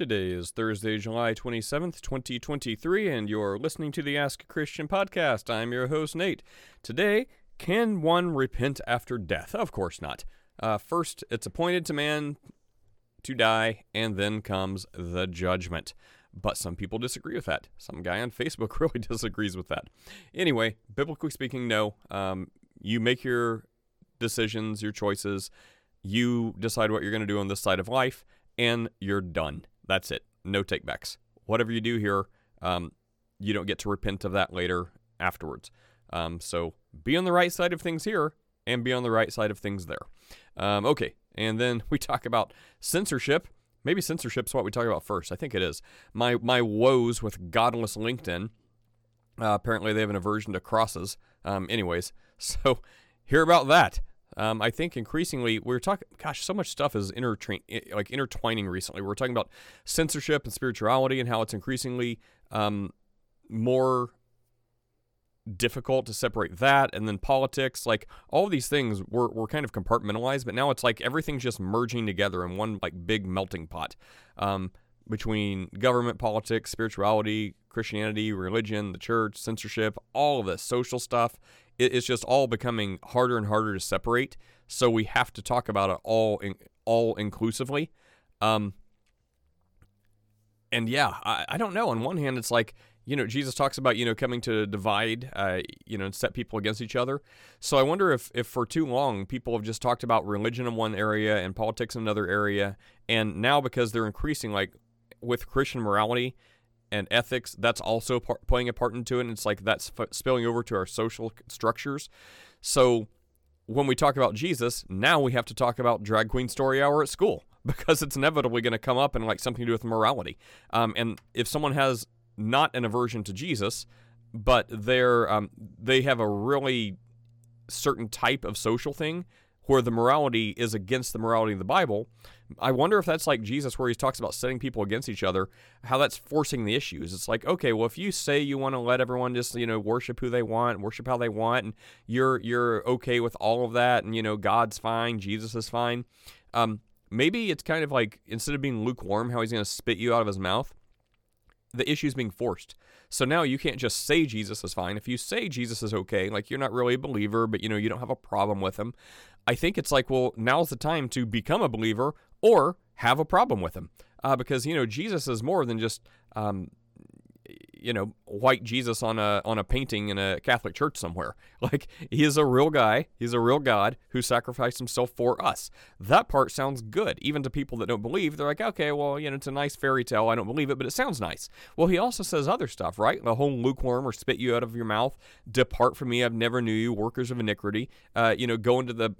Today is Thursday, July 27th, 2023, and you're listening to the Ask a Christian podcast. I'm your host, Nate. Today, can one repent after death? Of course not. Uh, first, it's appointed to man to die, and then comes the judgment. But some people disagree with that. Some guy on Facebook really disagrees with that. Anyway, biblically speaking, no. Um, you make your decisions, your choices. You decide what you're going to do on this side of life, and you're done. That's it. No takebacks. Whatever you do here, um, you don't get to repent of that later afterwards. Um, so be on the right side of things here and be on the right side of things there. Um, okay, and then we talk about censorship. Maybe censorship's what we talk about first. I think it is. My my woes with godless LinkedIn. Uh, apparently, they have an aversion to crosses. Um, anyways, so hear about that. Um, I think increasingly we're talking. Gosh, so much stuff is like intertwining recently. We're talking about censorship and spirituality and how it's increasingly um, more difficult to separate that and then politics like all these things were, were kind of compartmentalized but now it's like everything's just merging together in one like big melting pot um, between government politics spirituality christianity religion the church censorship all of this social stuff it, it's just all becoming harder and harder to separate so we have to talk about it all in, all inclusively um, and yeah I, I don't know on one hand it's like you know, Jesus talks about, you know, coming to divide, uh, you know, and set people against each other. So I wonder if, if for too long people have just talked about religion in one area and politics in another area. And now because they're increasing, like with Christian morality and ethics, that's also part, playing a part into it. And it's like that's f- spilling over to our social structures. So when we talk about Jesus, now we have to talk about drag queen story hour at school because it's inevitably going to come up and like something to do with morality. Um, and if someone has not an aversion to Jesus, but they're um, they have a really certain type of social thing where the morality is against the morality of the Bible. I wonder if that's like Jesus, where he talks about setting people against each other, how that's forcing the issues. It's like, okay, well, if you say you want to let everyone just you know worship who they want, worship how they want, and you're you're okay with all of that, and you know God's fine, Jesus is fine. Um, maybe it's kind of like instead of being lukewarm, how he's going to spit you out of his mouth the issue is being forced. So now you can't just say Jesus is fine. If you say Jesus is okay, like you're not really a believer, but you know you don't have a problem with him, I think it's like, well, now's the time to become a believer or have a problem with him, uh, because you know Jesus is more than just um, you know white Jesus on a on a painting in a Catholic church somewhere. Like he is a real guy, he's a real God who sacrificed himself for us. That part sounds good, even to people that don't believe. They're like, okay, well, you know, it's a nice fairy tale. I don't believe it, but it sounds nice. Well, he also says other stuff, right? The whole lukewarm or spit you out of your mouth, depart from me, I've never knew you, workers of iniquity. Uh, you know, go into the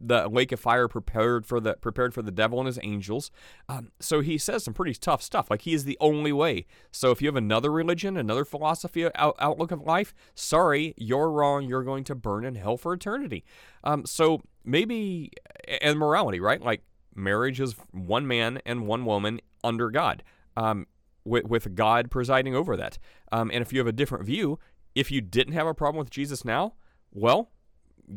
the lake of fire prepared for the prepared for the devil and his angels. Um, so he says some pretty tough stuff. Like he is the only way. So if you have another religion, another philosophy, out, outlook of life, sorry, you're wrong. You're going to burn in hell for eternity. Um, so maybe and morality, right? Like marriage is one man and one woman under God. Um, with, with God presiding over that. Um, and if you have a different view, if you didn't have a problem with Jesus now, well,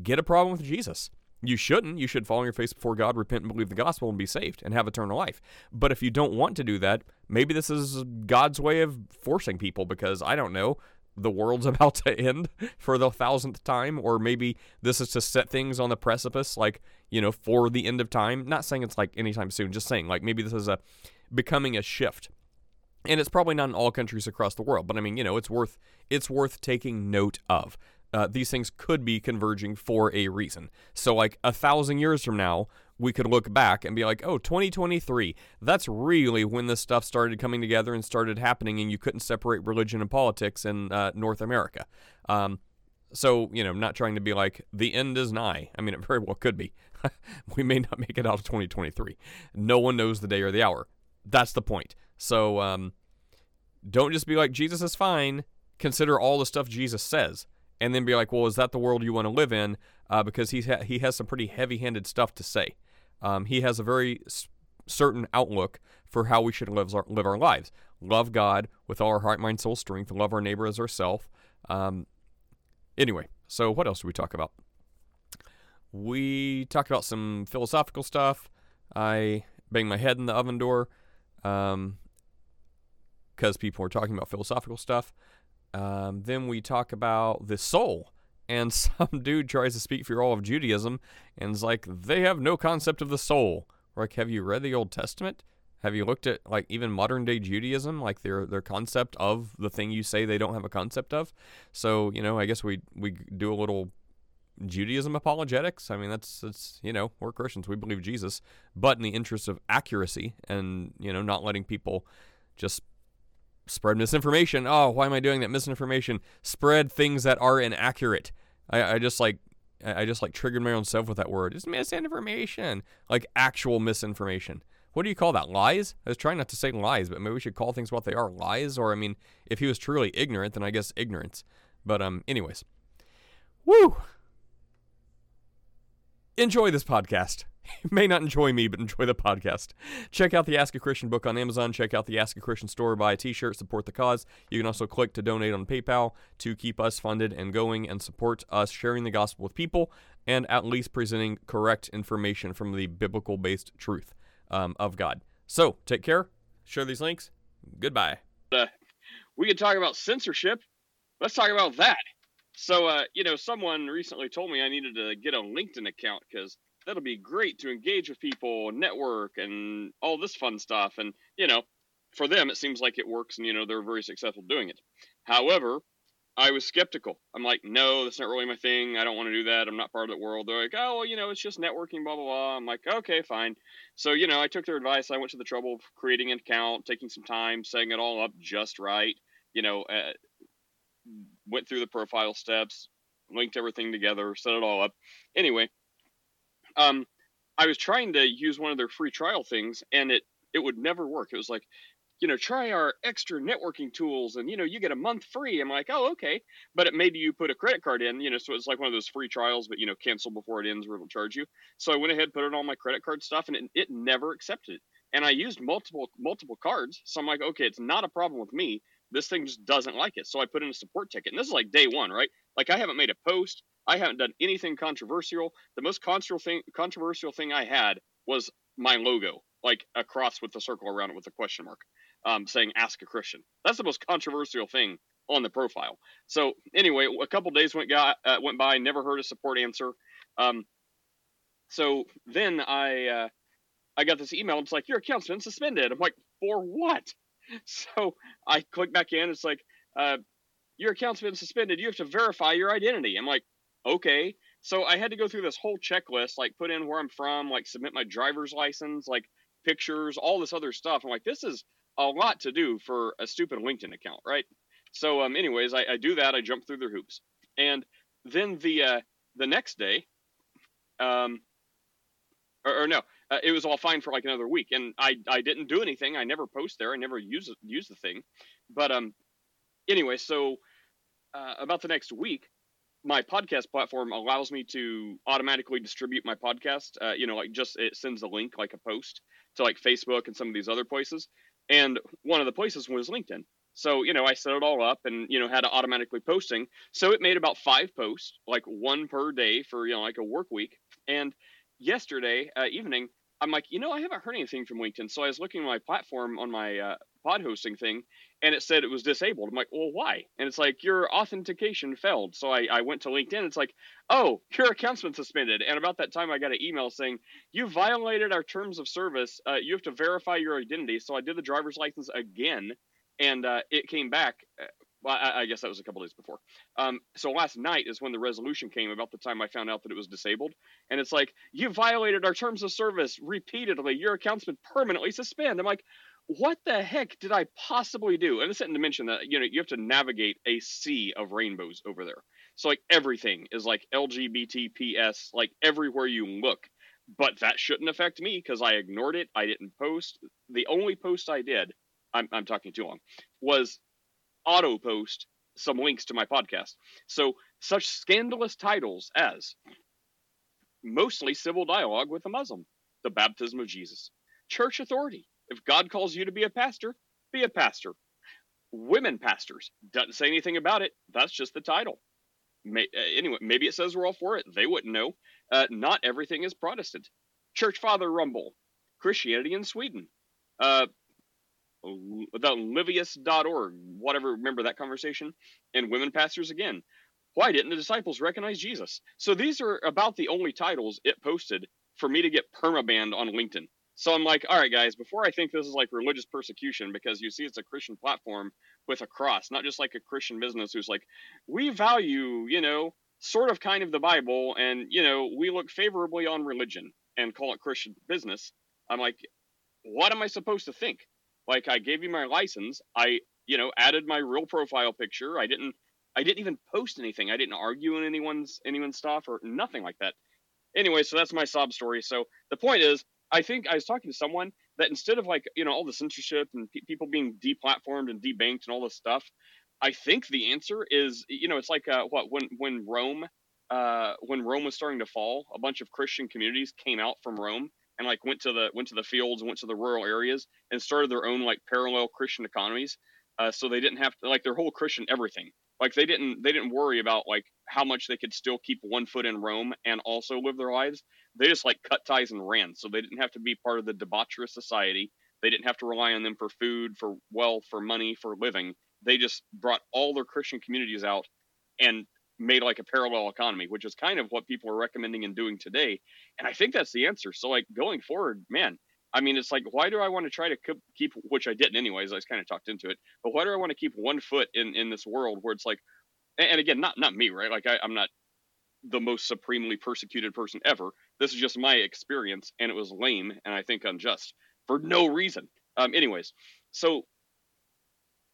get a problem with Jesus. You shouldn't. You should fall on your face before God, repent, and believe the gospel, and be saved and have eternal life. But if you don't want to do that, maybe this is God's way of forcing people because I don't know, the world's about to end for the thousandth time, or maybe this is to set things on the precipice, like, you know, for the end of time. Not saying it's like anytime soon, just saying, like, maybe this is a becoming a shift. And it's probably not in all countries across the world, but I mean, you know, it's worth it's worth taking note of uh, these things could be converging for a reason. So, like a thousand years from now, we could look back and be like, oh, 2023, that's really when this stuff started coming together and started happening, and you couldn't separate religion and politics in uh, North America. Um, so, you know, not trying to be like the end is nigh. I mean, it very well could be. we may not make it out of 2023. No one knows the day or the hour. That's the point. So, um, don't just be like, Jesus is fine. Consider all the stuff Jesus says and then be like, well, is that the world you want to live in? Uh, because he's ha- he has some pretty heavy-handed stuff to say. Um, he has a very s- certain outlook for how we should live our, live our lives. Love God with all our heart, mind, soul, strength. Love our neighbor as ourselves. Um, anyway, so what else do we talk about? We talked about some philosophical stuff. I banged my head in the oven door. Um, because people are talking about philosophical stuff. Um, then we talk about the soul, and some dude tries to speak for all of Judaism, and is like, they have no concept of the soul. Like, have you read the Old Testament? Have you looked at like even modern day Judaism, like their their concept of the thing you say they don't have a concept of? So you know, I guess we we do a little Judaism apologetics. I mean, that's that's you know we're Christians, we believe Jesus, but in the interest of accuracy and you know not letting people just spread misinformation. Oh, why am I doing that? Misinformation. Spread things that are inaccurate. I, I just like I just like triggered my own self with that word. It's misinformation, like actual misinformation what do you call that? Lies? I was trying not to say lies, but maybe we should call things what they are lies. Or, I mean, if he was truly ignorant, then I guess ignorance. But, um, anyways. Woo! Enjoy this podcast. You may not enjoy me, but enjoy the podcast. Check out the Ask a Christian book on Amazon. Check out the Ask a Christian store. Buy a t shirt, support the cause. You can also click to donate on PayPal to keep us funded and going and support us sharing the gospel with people and at least presenting correct information from the biblical based truth um, of God. So take care. Share these links. Goodbye. Uh, we could talk about censorship. Let's talk about that. So, uh, you know, someone recently told me I needed to get a LinkedIn account because that'll be great to engage with people, network, and all this fun stuff. And, you know, for them, it seems like it works and, you know, they're very successful doing it. However, I was skeptical. I'm like, no, that's not really my thing. I don't want to do that. I'm not part of that world. They're like, oh, well, you know, it's just networking, blah, blah, blah. I'm like, okay, fine. So, you know, I took their advice. I went to the trouble of creating an account, taking some time, setting it all up just right. You know, uh, went through the profile steps, linked everything together, set it all up. Anyway, um, I was trying to use one of their free trial things, and it it would never work. It was like, you know, try our extra networking tools and, you know, you get a month free. I'm like, oh, okay. But it made you put a credit card in, you know, so it's like one of those free trials, but, you know, cancel before it ends or it'll charge you. So I went ahead, put it on my credit card stuff and it, it never accepted it. And I used multiple, multiple cards. So I'm like, okay, it's not a problem with me. This thing just doesn't like it. So I put in a support ticket. And this is like day one, right? Like I haven't made a post. I haven't done anything controversial. The most controversial thing, controversial thing I had was my logo, like a cross with a circle around it with a question mark um, saying "Ask a Christian." That's the most controversial thing on the profile. So anyway, a couple days went got, uh, went by, never heard a support answer. Um, so then I uh, I got this email. It's like your account's been suspended. I'm like, for what? So I click back in. It's like uh, your account's been suspended. You have to verify your identity. I'm like, okay. So I had to go through this whole checklist, like put in where I'm from, like submit my driver's license, like pictures, all this other stuff. I'm like, this is a lot to do for a stupid LinkedIn account, right? So, um, anyways, I, I do that. I jump through their hoops, and then the uh, the next day, um, or, or no, uh, it was all fine for like another week, and I I didn't do anything. I never post there. I never use use the thing, but um, anyway, so uh, about the next week, my podcast platform allows me to automatically distribute my podcast. Uh, you know, like just it sends a link like a post to like Facebook and some of these other places. And one of the places was LinkedIn. So, you know, I set it all up and, you know, had it automatically posting. So it made about five posts, like one per day for, you know, like a work week. And yesterday uh, evening, I'm like, you know, I haven't heard anything from LinkedIn. So I was looking at my platform on my uh, pod hosting thing and it said it was disabled. I'm like, well, why? And it's like, your authentication failed. So I, I went to LinkedIn. It's like, oh, your account's been suspended. And about that time, I got an email saying, you violated our terms of service. Uh, you have to verify your identity. So I did the driver's license again and uh, it came back. Well, I, I, guess that was a couple days before. Um, so last night is when the resolution came about the time I found out that it was disabled. And it's like, you violated our terms of service repeatedly. Your account's been permanently suspended. I'm like, what the heck did I possibly do? And it's not to mention that, you know, you have to navigate a sea of rainbows over there. So like everything is like LGBTPS, like everywhere you look. But that shouldn't affect me because I ignored it. I didn't post. The only post I did, I'm, I'm talking too long, was auto post some links to my podcast. So, such scandalous titles as Mostly Civil Dialogue with a Muslim, The Baptism of Jesus, Church Authority. If God calls you to be a pastor, be a pastor. Women pastors doesn't say anything about it. That's just the title. May, uh, anyway, maybe it says we're all for it. They wouldn't know. Uh, not everything is Protestant. Church Father Rumble, Christianity in Sweden, uh, without livius.org, whatever, remember that conversation? And women pastors again. Why didn't the disciples recognize Jesus? So these are about the only titles it posted for me to get permabanned on LinkedIn. So I'm like, all right, guys, before I think this is like religious persecution, because you see it's a Christian platform with a cross, not just like a Christian business who's like, we value, you know, sort of kind of the Bible, and, you know, we look favorably on religion and call it Christian business. I'm like, what am I supposed to think? Like, I gave you my license. I, you know, added my real profile picture. I didn't, I didn't even post anything. I didn't argue in anyone's anyone's stuff or nothing like that. Anyway, so that's my sob story. So the point is, I think I was talking to someone that instead of like you know all the censorship and pe- people being deplatformed and debanked and all this stuff, I think the answer is you know it's like uh, what when when Rome uh, when Rome was starting to fall, a bunch of Christian communities came out from Rome and like went to the went to the fields and went to the rural areas and started their own like parallel Christian economies. Uh, so they didn't have to like their whole Christian everything. Like they didn't they didn't worry about like how much they could still keep one foot in Rome and also live their lives they just like cut ties and ran. So they didn't have to be part of the debaucherous society. They didn't have to rely on them for food, for wealth, for money, for living. They just brought all their Christian communities out and made like a parallel economy, which is kind of what people are recommending and doing today. And I think that's the answer. So like going forward, man, I mean, it's like, why do I want to try to keep, which I didn't anyways. I just kind of talked into it, but why do I want to keep one foot in in this world where it's like, and again, not not me, right? Like I, I'm not the most supremely persecuted person ever. This is just my experience, and it was lame and I think unjust for no reason. Um, anyways, so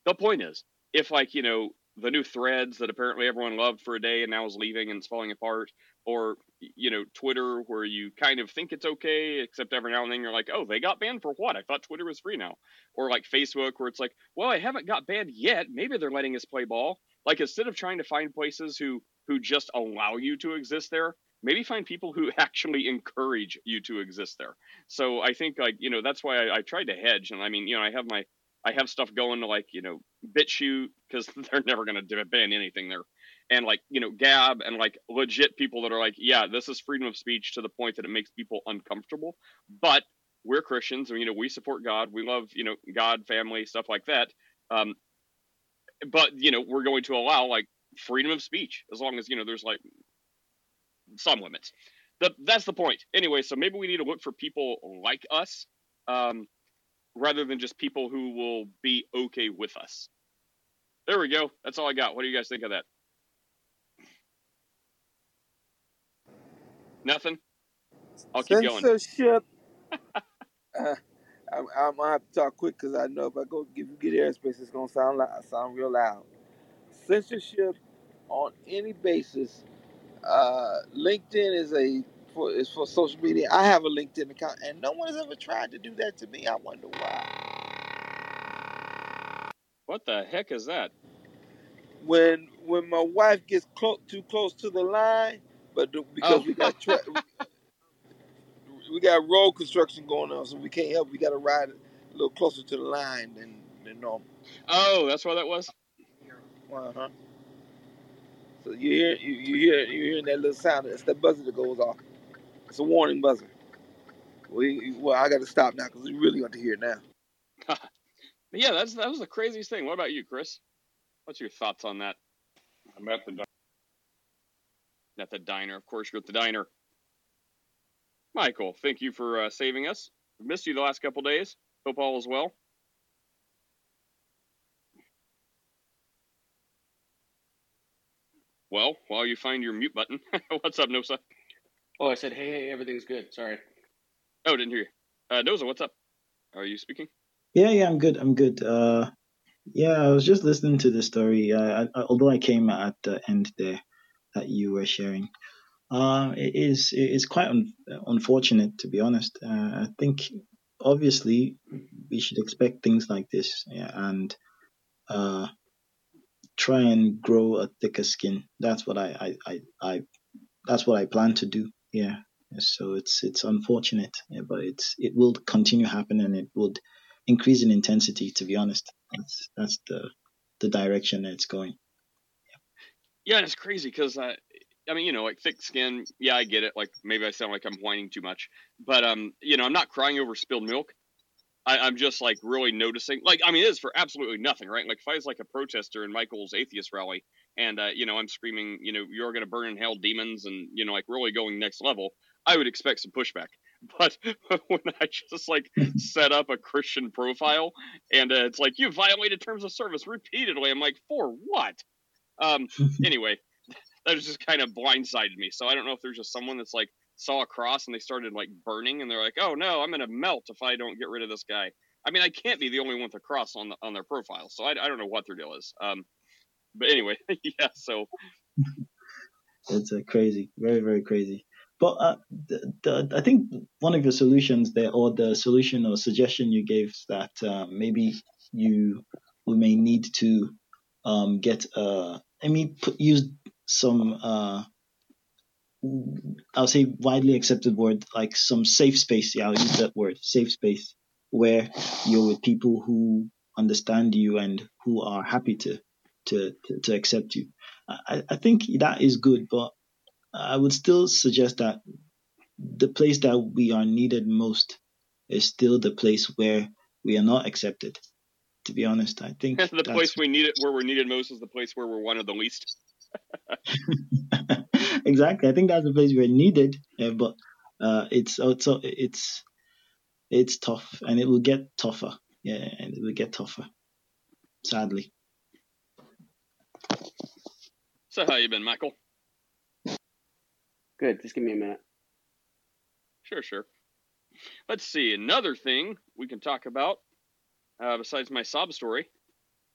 the point is, if like you know the new threads that apparently everyone loved for a day and now is leaving and it's falling apart, or you know Twitter where you kind of think it's okay, except every now and then you're like, oh, they got banned for what? I thought Twitter was free now, or like Facebook where it's like, well, I haven't got banned yet. Maybe they're letting us play ball. Like instead of trying to find places who who just allow you to exist there maybe find people who actually encourage you to exist there so i think like you know that's why I, I tried to hedge and i mean you know i have my i have stuff going to like you know BitChute because they're never going to ban anything there. And like you know gab and like legit people that are like yeah this is freedom of speech to the point that it makes people uncomfortable. But we're christians and you know we support god. We love you know god family stuff like that. Um, but you know we're going to allow like freedom of speech as long as you know there's like some limits. The, that's the point. Anyway, so maybe we need to look for people like us, um, rather than just people who will be okay with us. There we go. That's all I got. What do you guys think of that? Nothing. I'll keep going. Censorship. uh, I'm, I'm, gonna have to talk quick because I know if I go give you get airspace, it's gonna sound loud, sound real loud. Censorship on any basis. Uh, LinkedIn is a for is for social media. I have a LinkedIn account, and no one has ever tried to do that to me. I wonder why. What the heck is that? When when my wife gets close too close to the line, but because oh. we got tra- we got road construction going on, so we can't help. We got to ride a little closer to the line than than normal. Oh, that's why that was. Uh huh. So you hear you, you hear you hearing that little sound. It's the buzzer that goes off. It's a warning buzzer. We well, I got to stop now because we really got to hear it now. yeah, that's that was the craziest thing. What about you, Chris? What's your thoughts on that? I'm at the diner. At the diner, of course, you're at the diner. Michael, thank you for uh, saving us. We've Missed you the last couple days. Hope all is well. Well, while you find your mute button, what's up, Nosa? Oh, I said, hey, hey, everything's good. Sorry. Oh, didn't hear you. Uh, Nosa, what's up? Are you speaking? Yeah, yeah, I'm good. I'm good. Uh, yeah, I was just listening to the story. Uh, I, although I came at the end there that you were sharing, uh, it is it is quite un- unfortunate to be honest. Uh, I think obviously we should expect things like this, yeah, and uh, try and grow a thicker skin. That's what I, I, I, I that's what I plan to do. Yeah. So it's it's unfortunate, but it's it will continue happening and it would increase in intensity. To be honest, that's that's the the direction it's going. Yeah, yeah it's crazy because I, I mean, you know, like thick skin. Yeah, I get it. Like maybe I sound like I'm whining too much, but um, you know, I'm not crying over spilled milk. I, I'm just like really noticing. Like, I mean, it is for absolutely nothing, right? Like, if I was like a protester in Michael's atheist rally, and uh, you know, I'm screaming, you know, you're going to burn in hell, demons, and you know, like really going next level, I would expect some pushback. But when I just like set up a Christian profile, and uh, it's like you violated terms of service repeatedly, I'm like, for what? Um, anyway, that just kind of blindsided me. So I don't know if there's just someone that's like saw a cross and they started like burning and they're like, oh no, I'm gonna melt if I don't get rid of this guy. I mean, I can't be the only one with a cross on the, on their profile, so I, I don't know what their deal is. Um, but anyway, yeah. So it's uh, crazy, very very crazy. But uh, the, the, I think one of your solutions there, or the solution or suggestion you gave, that uh, maybe you we may need to um, get uh, I mean put, use some uh, I'll say widely accepted word like some safe space. Yeah, I'll use that word, safe space, where you're with people who understand you and who are happy to to to, to accept you. I, I think that is good, but I would still suggest that the place that we are needed most is still the place where we are not accepted. To be honest, I think the place we need it where we're needed most is the place where we're one of the least. exactly. I think that's the place we're needed, yeah, but uh, it's also it's it's tough, and it will get tougher. Yeah, and it will get tougher. Sadly. So how you been, Michael? Good. Just give me a minute. Sure, sure. Let's see. Another thing we can talk about, uh, besides my sob story,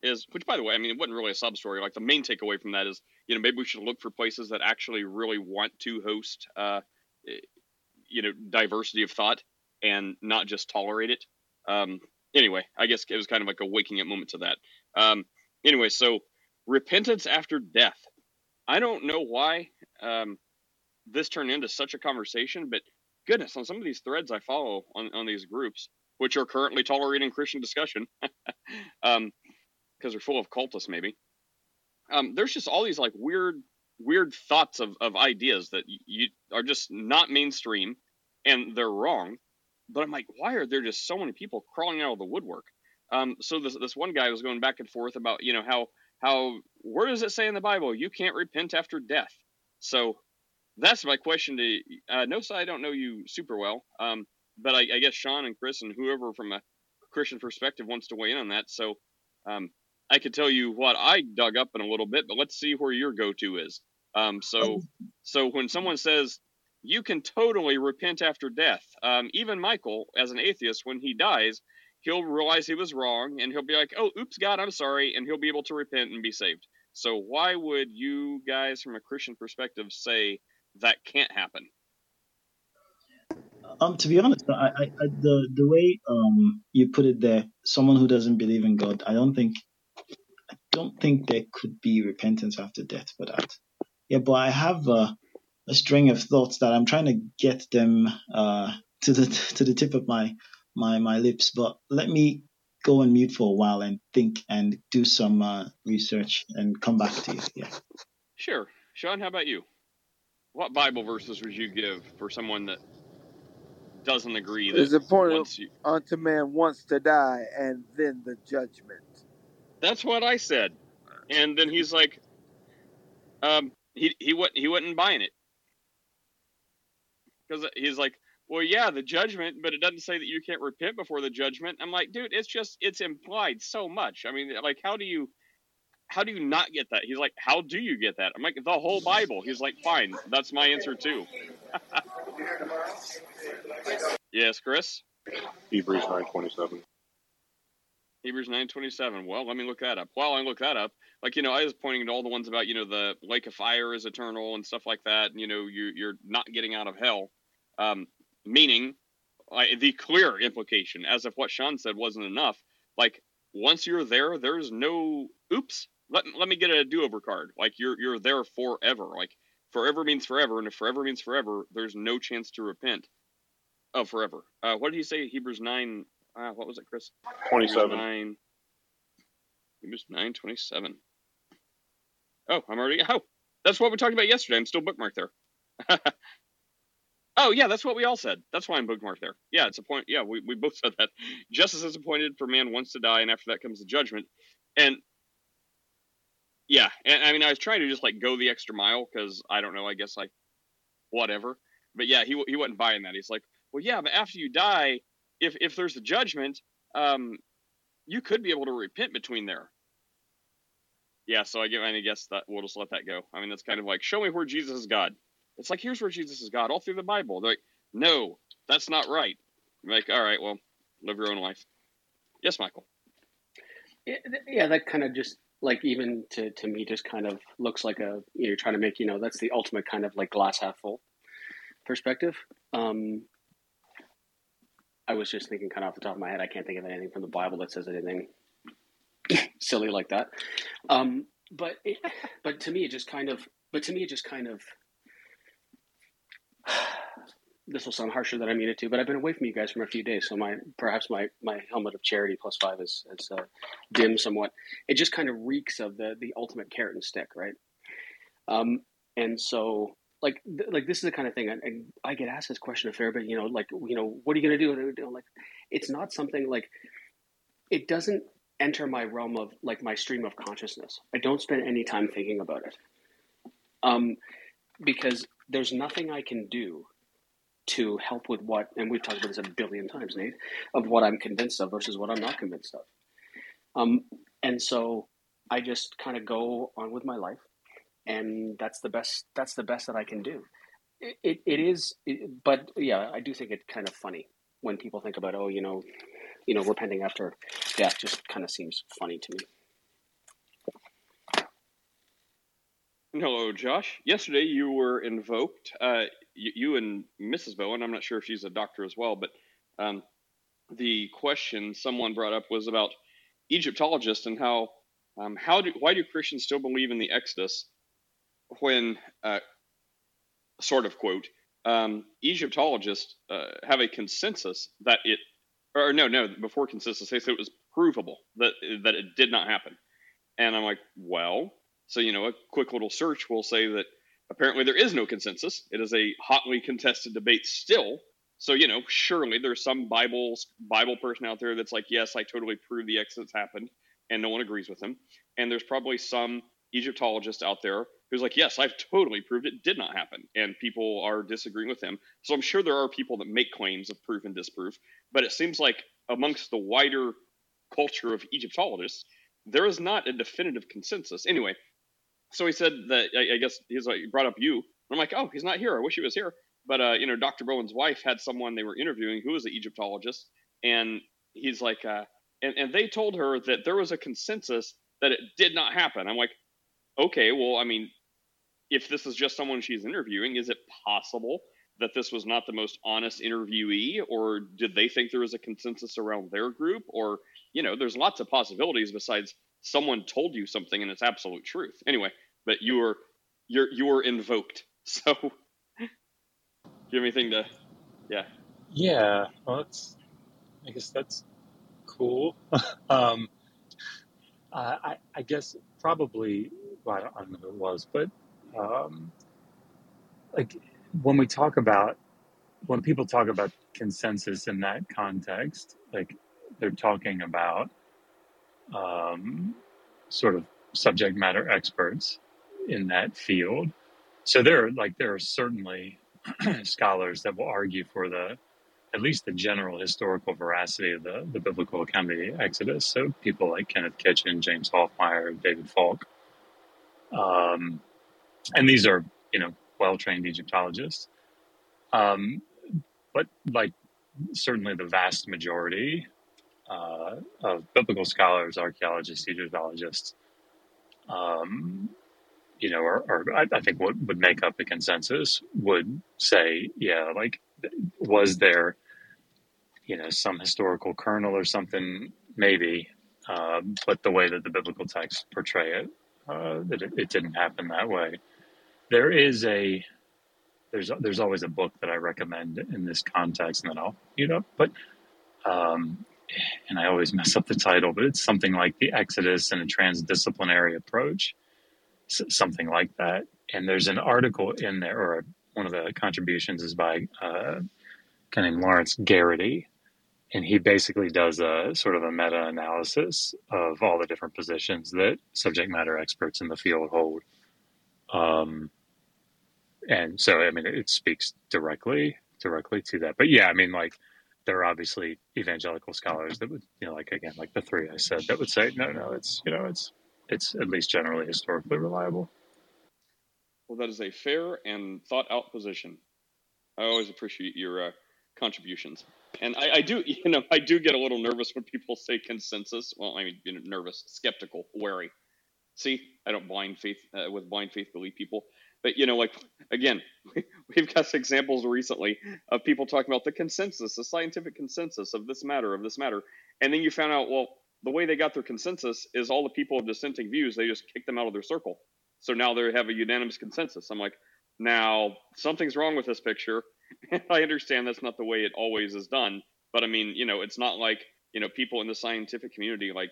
is which, by the way, I mean, it wasn't really a sob story. Like the main takeaway from that is, you know, maybe we should look for places that actually really want to host, uh, eh, you know, diversity of thought and not just tolerate it. Um, anyway, I guess it was kind of like a waking up moment to that. Um, anyway, so repentance after death. I don't know why um, this turned into such a conversation, but goodness, on some of these threads I follow on, on these groups, which are currently tolerating Christian discussion, um, because they're full of cultists, maybe. Um, there's just all these like weird, weird thoughts of, of ideas that you are just not mainstream, and they're wrong. But I'm like, why are there just so many people crawling out of the woodwork? Um, so this this one guy was going back and forth about you know how how where does it say in the Bible you can't repent after death? So that's my question to uh, Nosa. I don't know you super well, um, but I, I, guess Sean and Chris and whoever from a Christian perspective wants to weigh in on that. So um, I could tell you what I dug up in a little bit, but let's see where your go-to is. Um, so so when someone says you can totally repent after death, um, even Michael, as an atheist, when he dies, he'll realize he was wrong and he'll be like, "Oh, oops, God, I'm sorry," and he'll be able to repent and be saved. So why would you guys, from a Christian perspective, say that can't happen? Um, to be honest, I, I, I, the the way um you put it there, someone who doesn't believe in God, I don't think, I don't think there could be repentance after death for that. Yeah, but I have a, a string of thoughts that I'm trying to get them uh to the to the tip of my my my lips. But let me go on mute for a while and think and do some uh, research and come back to you. Yeah. Sure, Sean. How about you? What Bible verses would you give for someone that doesn't agree that it's important you... unto man wants to die and then the judgment. That's what I said, and then he's like, um, he he wasn't he wasn't buying it because he's like, well, yeah, the judgment, but it doesn't say that you can't repent before the judgment. I'm like, dude, it's just it's implied so much. I mean, like, how do you how do you not get that? He's like, how do you get that? I'm like, the whole Bible. He's like, fine, that's my answer too. yes, Chris. Hebrews nine twenty seven. Hebrews nine twenty seven. Well, let me look that up. While I look that up, like you know, I was pointing to all the ones about you know the lake of fire is eternal and stuff like that. And, you know, you you're not getting out of hell. Um, meaning, like, the clear implication, as if what Sean said wasn't enough. Like once you're there, there's no oops let, let me get a do-over card. Like you're you're there forever. Like forever means forever, and if forever means forever, there's no chance to repent. of forever. Uh, what did he say? Hebrews nine. Uh, what was it, Chris? Twenty-seven. Nine. Hebrews nine twenty-seven. Oh, I'm already. Oh, that's what we talked about yesterday. I'm still bookmarked there. Oh yeah, that's what we all said. That's why I'm bookmarked there. Yeah, it's a point. Yeah, we, we both said that. Justice is appointed for man once to die, and after that comes the judgment. And yeah, and I mean, I was trying to just like go the extra mile because I don't know. I guess like whatever. But yeah, he he wasn't buying that. He's like, well, yeah, but after you die, if if there's a judgment, um, you could be able to repent between there. Yeah, so I get, I guess that we'll just let that go. I mean, that's kind of like show me where Jesus is God. It's like here's where Jesus is God all through the Bible. They're like, no, that's not right. I'm like, all right, well, live your own life. Yes, Michael. Yeah, that kind of just like even to, to me just kind of looks like a you're trying to make you know that's the ultimate kind of like glass half full perspective. Um, I was just thinking kind of off the top of my head. I can't think of anything from the Bible that says anything silly like that. Um, but it, but to me, it just kind of but to me, it just kind of this will sound harsher than I mean it to, but I've been away from you guys for a few days, so my perhaps my my helmet of charity plus five is is uh, dim somewhat. It just kind of reeks of the the ultimate carrot and stick, right? Um, and so like th- like this is the kind of thing, and I get asked this question a fair bit. You know, like you know, what are you going to do? Like, it's not something like it doesn't enter my realm of like my stream of consciousness. I don't spend any time thinking about it, um, because there's nothing I can do to help with what, and we've talked about this a billion times, Nate, of what I'm convinced of versus what I'm not convinced of. Um, and so I just kind of go on with my life, and that's the best. That's the best that I can do. It, it, it is, it, but yeah, I do think it's kind of funny when people think about, oh, you know, you know, repenting after death just kind of seems funny to me. Hello, Josh. Yesterday you were invoked. Uh, you, you, and Mrs. Bowen. I'm not sure if she's a doctor as well, but um, the question someone brought up was about Egyptologists and how um, how do why do Christians still believe in the Exodus when uh, sort of quote um, Egyptologists uh, have a consensus that it or no no before consensus they said it was provable that that it did not happen, and I'm like well so, you know, a quick little search will say that apparently there is no consensus. It is a hotly contested debate still. So, you know, surely there's some Bible Bible person out there that's like, yes, I totally prove the Exodus happened, and no one agrees with him. And there's probably some Egyptologist out there who's like, yes, I've totally proved it did not happen, and people are disagreeing with him. So I'm sure there are people that make claims of proof and disproof, but it seems like amongst the wider culture of Egyptologists, there is not a definitive consensus. Anyway, so he said that I, I guess he's like he brought up you. I'm like, oh, he's not here. I wish he was here. But uh, you know, Dr. Bowen's wife had someone they were interviewing who was an Egyptologist, and he's like, uh, and and they told her that there was a consensus that it did not happen. I'm like, okay, well, I mean, if this is just someone she's interviewing, is it possible that this was not the most honest interviewee, or did they think there was a consensus around their group, or you know, there's lots of possibilities besides someone told you something and it's absolute truth. Anyway, but you were you're you were invoked. So do you have anything to yeah. Yeah, well that's I guess that's cool. um I I guess probably well, I, don't, I don't know who it was, but um like when we talk about when people talk about consensus in that context, like they're talking about um, sort of subject matter experts in that field. So there, like, there are certainly scholars that will argue for the at least the general historical veracity of the, the biblical account of the Exodus. So people like Kenneth Kitchen, James Hoffmeier, David Falk. Um, and these are, you know, well trained Egyptologists. Um, but like certainly the vast majority uh, of biblical scholars, archaeologists, Egyptologists, um, you know, or, or I, I, think what would make up the consensus would say, yeah, like, was there, you know, some historical kernel or something? Maybe, uh, but the way that the biblical texts portray it, uh, that it, it didn't happen that way. There is a there's there's always a book that I recommend in this context, and then I'll you know, but um, and I always mess up the title, but it's something like the Exodus and a transdisciplinary approach, something like that. And there's an article in there, or one of the contributions is by uh, a guy named Lawrence Geraty, and he basically does a sort of a meta analysis of all the different positions that subject matter experts in the field hold. Um, and so, I mean, it speaks directly directly to that. But yeah, I mean, like there are obviously evangelical scholars that would, you know, like again, like the three I said, that would say, no, no, it's you know, it's it's at least generally historically reliable. Well, that is a fair and thought out position. I always appreciate your uh, contributions. And I, I, do, you know, I do get a little nervous when people say consensus. Well, I mean, you know, nervous, skeptical, wary. See, I don't blind faith uh, with blind faith believe people. But you know, like again, we've got examples recently of people talking about the consensus, the scientific consensus of this matter, of this matter, and then you found out, well, the way they got their consensus is all the people of dissenting views, they just kicked them out of their circle. So now they have a unanimous consensus. I'm like, now something's wrong with this picture. I understand that's not the way it always is done, but I mean, you know, it's not like you know people in the scientific community like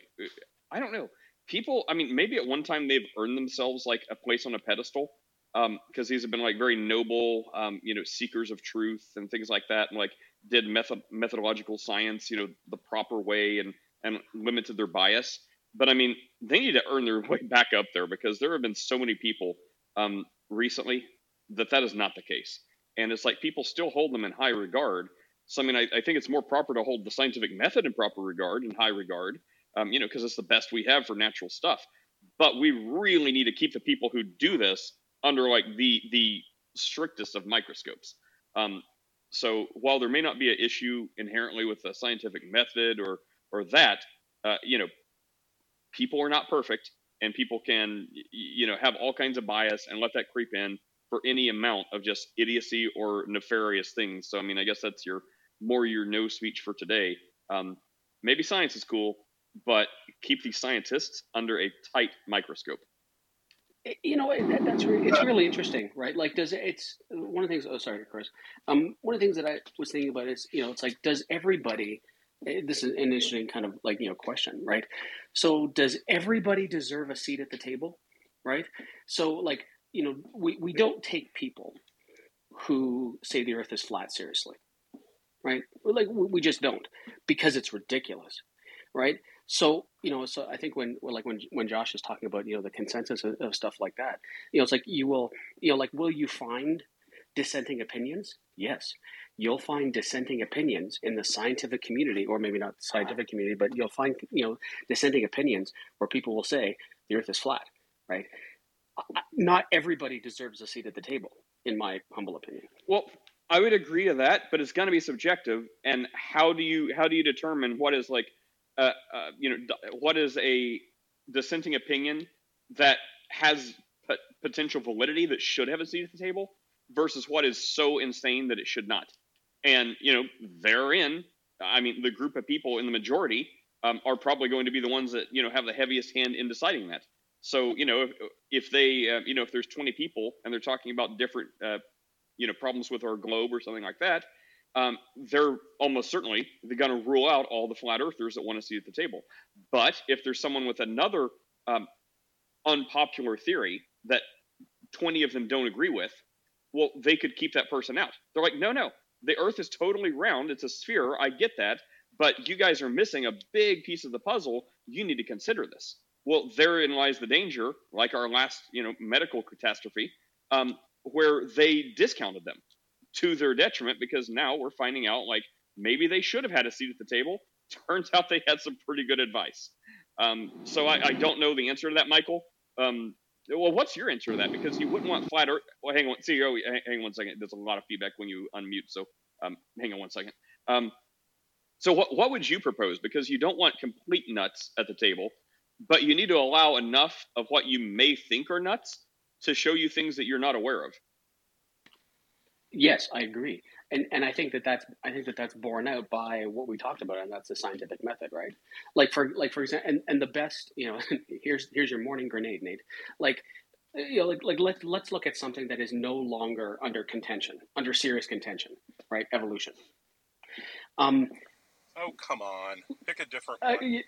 I don't know people. I mean, maybe at one time they've earned themselves like a place on a pedestal because um, these have been like very noble, um, you know, seekers of truth and things like that, and like did method methodological science, you know, the proper way and and limited their bias. But I mean, they need to earn their way back up there because there have been so many people um, recently that that is not the case, and it's like people still hold them in high regard. So I mean, I, I think it's more proper to hold the scientific method in proper regard and high regard, um, you know, because it's the best we have for natural stuff. But we really need to keep the people who do this under like the the strictest of microscopes. Um, so while there may not be an issue inherently with the scientific method or or that, uh, you know, people are not perfect, and people can you know have all kinds of bias and let that creep in for any amount of just idiocy or nefarious things. So I mean, I guess that's your more your no speech for today. Um, maybe science is cool, but keep these scientists under a tight microscope you know that's re- it's really interesting right? Like does it, it's one of the things oh sorry chris. Um one of the things that i was thinking about is you know it's like does everybody eh, this is an interesting kind of like you know question right? So does everybody deserve a seat at the table right? So like you know we, we don't take people who say the earth is flat seriously right? Like we just don't because it's ridiculous right so you know, so I think when like when when Josh is talking about you know the consensus of, of stuff like that, you know, it's like you will you know like will you find dissenting opinions? Yes, you'll find dissenting opinions in the scientific community, or maybe not the scientific community, but you'll find you know dissenting opinions where people will say the Earth is flat, right? Uh, uh, not everybody deserves a seat at the table, in my humble opinion. Well, I would agree to that, but it's going to be subjective. And how do you how do you determine what is like uh, uh, you know, what is a dissenting opinion that has potential validity that should have a seat at the table versus what is so insane that it should not. And you know, therein, I mean, the group of people in the majority um, are probably going to be the ones that you know have the heaviest hand in deciding that. So you know, if, if they, uh, you know, if there's 20 people and they're talking about different, uh, you know, problems with our globe or something like that, um, they're almost certainly they're going to rule out all the flat earthers that want to sit at the table. But if there's someone with another um, unpopular theory that 20 of them don't agree with, well, they could keep that person out. They're like, no, no, the earth is totally round. It's a sphere. I get that. But you guys are missing a big piece of the puzzle. You need to consider this. Well, therein lies the danger, like our last, you know, medical catastrophe, um, where they discounted them to their detriment because now we're finding out like maybe they should have had a seat at the table. Turns out they had some pretty good advice. Um, so I, I, don't know the answer to that, Michael. Um, well, what's your answer to that? Because you wouldn't want flat Earth. Well, hang on, oh, hang on one second. There's a lot of feedback when you unmute, so um, hang on one second. Um, so what what would you propose? Because you don't want complete nuts at the table, but you need to allow enough of what you may think are nuts to show you things that you're not aware of. Yes, I agree, and and I think that that's I think that that's borne out by what we talked about, and that's the scientific method, right? Like for like for example, and, and the best, you know, here's here's your morning grenade, Nate. Like you know, like, like let, let's look at something that is no longer under contention, under serious contention, right? Evolution. Um, oh, come on. Pick a different uh, one.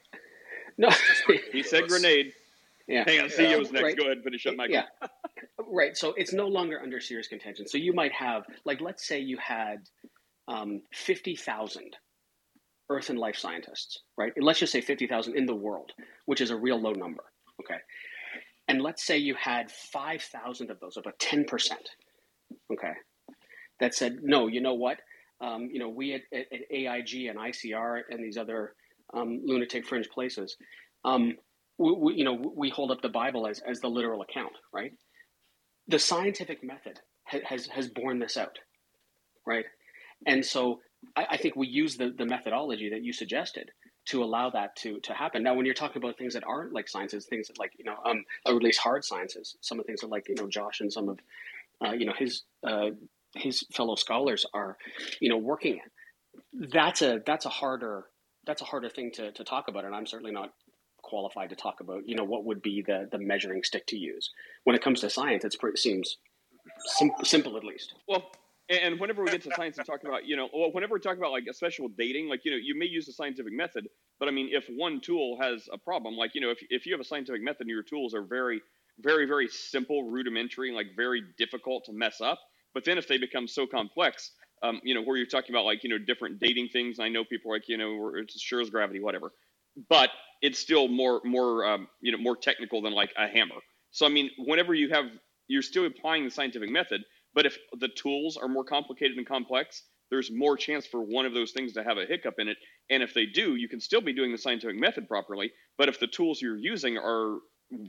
no, he said grenade. Yeah. Hang on, CEO was next. Right. Go ahead and finish up, Michael. Yeah. Right. So it's no longer under serious contention. So you might have, like, let's say you had um, 50,000 Earth and life scientists, right? let's just say 50,000 in the world, which is a real low number. Okay. And let's say you had 5,000 of those, about 10%. Okay. That said, no, you know what? Um, you know, we at, at, AIG and ICR and these other um, lunatic fringe places, um, we, we, you know, we hold up the Bible as, as the literal account, right? The scientific method ha- has, has borne this out, right? And so I, I think we use the, the methodology that you suggested to allow that to, to happen. Now, when you're talking about things that aren't like sciences, things that like, you know, um, or at least hard sciences, some of the things that like, you know, Josh and some of, uh, you know, his, uh, his fellow scholars are, you know, working. That's a, that's a harder, that's a harder thing to, to talk about. And I'm certainly not qualified to talk about, you know, what would be the, the measuring stick to use. When it comes to science, it's pretty, it seems sim- simple at least. Well, and whenever we get to science and talk about, you know, well, whenever we talk about like especially with dating, like, you know, you may use the scientific method, but I mean, if one tool has a problem, like, you know, if, if you have a scientific method and your tools are very, very, very simple, rudimentary, like very difficult to mess up, but then if they become so complex, um, you know, where you're talking about like, you know, different dating things, I know people like, you know, it's sure as gravity, whatever, but it's still more, more, um, you know, more technical than like a hammer. So, I mean, whenever you have, you're still applying the scientific method, but if the tools are more complicated and complex, there's more chance for one of those things to have a hiccup in it. And if they do, you can still be doing the scientific method properly. But if the tools you're using are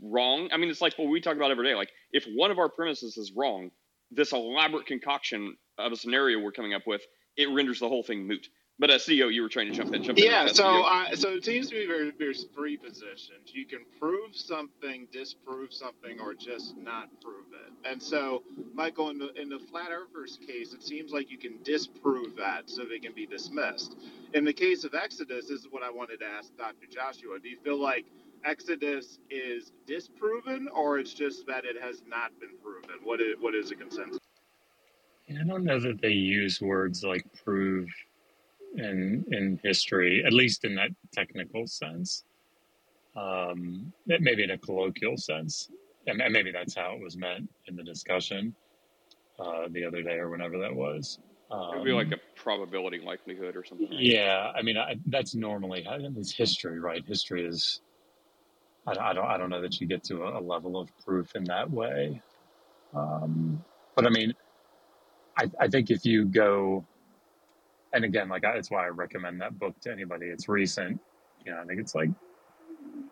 wrong, I mean, it's like what we talk about every day. Like if one of our premises is wrong, this elaborate concoction of a scenario we're coming up with, it renders the whole thing moot. But uh, CEO, you were trying to jump in. Jump yeah, in so uh, so it seems to be very, there's three positions. You can prove something, disprove something, or just not prove it. And so, Michael, in the in the flat earthers case, it seems like you can disprove that, so they can be dismissed. In the case of Exodus, this is what I wanted to ask Dr. Joshua. Do you feel like Exodus is disproven, or it's just that it has not been proven? What is what is the consensus? I don't know that they use words like prove in in history, at least in that technical sense. Um, maybe in a colloquial sense, and maybe that's how it was meant in the discussion uh, the other day or whenever that was. Um, It'd be like a probability likelihood or something. Right? Yeah, I mean I, that's normally it's history, right? History is. I, I, don't. I don't know that you get to a, a level of proof in that way, um, but I mean, I, I think if you go and again, like that's why I recommend that book to anybody. It's recent, you know. I think it's like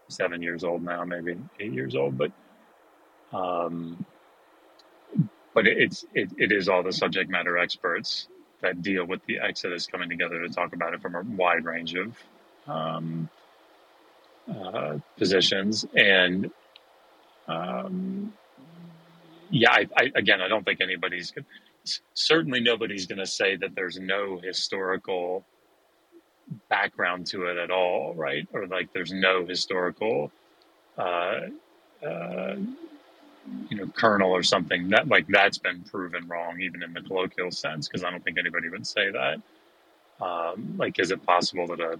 seven years old now, maybe eight years old, but um, but it's it, it is all the subject matter experts that deal with the Exodus coming together to talk about it from a wide range of um, uh, positions and um, yeah, I, I, again, I don't think anybody's certainly nobody's going to say that there's no historical background to it at all, right? Or like there's no historical, uh, uh, you know, kernel or something that like that's been proven wrong, even in the colloquial sense, because I don't think anybody would say that. Um, like, is it possible that a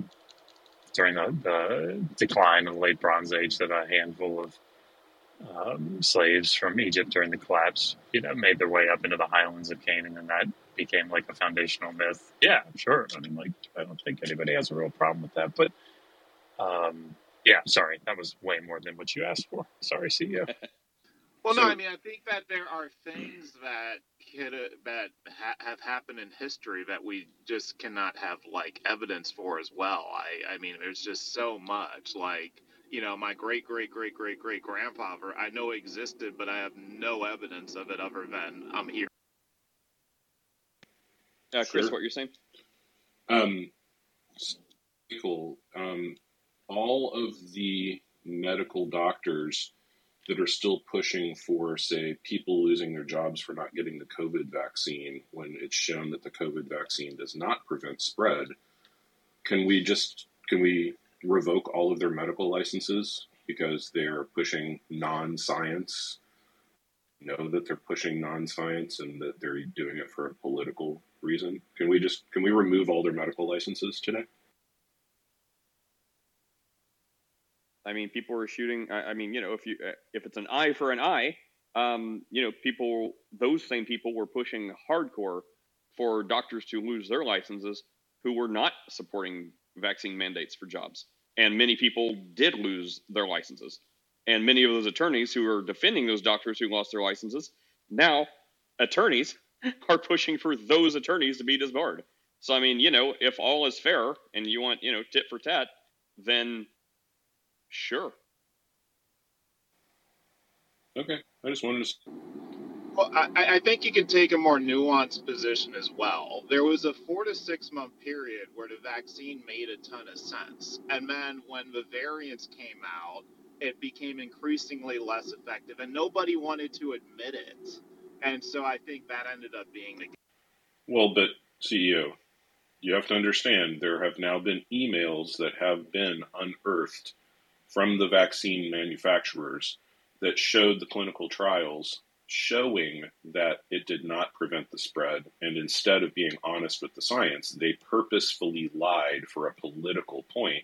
during the, the decline of the late Bronze Age that a handful of um, slaves from Egypt during the collapse, you know, made their way up into the highlands of Canaan, and that became like a foundational myth. Yeah, sure. I mean, like, I don't think anybody has a real problem with that. But, um, yeah, sorry, that was way more than what you asked for. Sorry, CEO. well, so, no, I mean, I think that there are things that could uh, that ha- have happened in history that we just cannot have like evidence for as well. I, I mean, there's just so much like you know, my great great great great great grandfather I know existed, but I have no evidence of it other than I'm here. Uh, Chris, sure. what you're saying? Um, cool. Um, all of the medical doctors that are still pushing for, say, people losing their jobs for not getting the COVID vaccine when it's shown that the COVID vaccine does not prevent spread. Can we just can we revoke all of their medical licenses because they're pushing non-science. Know that they're pushing non-science and that they're doing it for a political reason. Can we just can we remove all their medical licenses today? I mean people are shooting i, I mean you know if you if it's an eye for an eye um, you know, people, those same people were pushing hardcore for doctors to lose their licenses who were not supporting vaccine mandates for jobs. And many people did lose their licenses. And many of those attorneys who are defending those doctors who lost their licenses, now attorneys are pushing for those attorneys to be disbarred. So, I mean, you know, if all is fair and you want, you know, tit for tat, then sure. Okay. I just wanted to. I, I think you can take a more nuanced position as well. There was a four to six month period where the vaccine made a ton of sense. And then when the variants came out, it became increasingly less effective, and nobody wanted to admit it. And so I think that ended up being the. Well, but CEO, you have to understand there have now been emails that have been unearthed from the vaccine manufacturers that showed the clinical trials showing that it did not prevent the spread. And instead of being honest with the science, they purposefully lied for a political point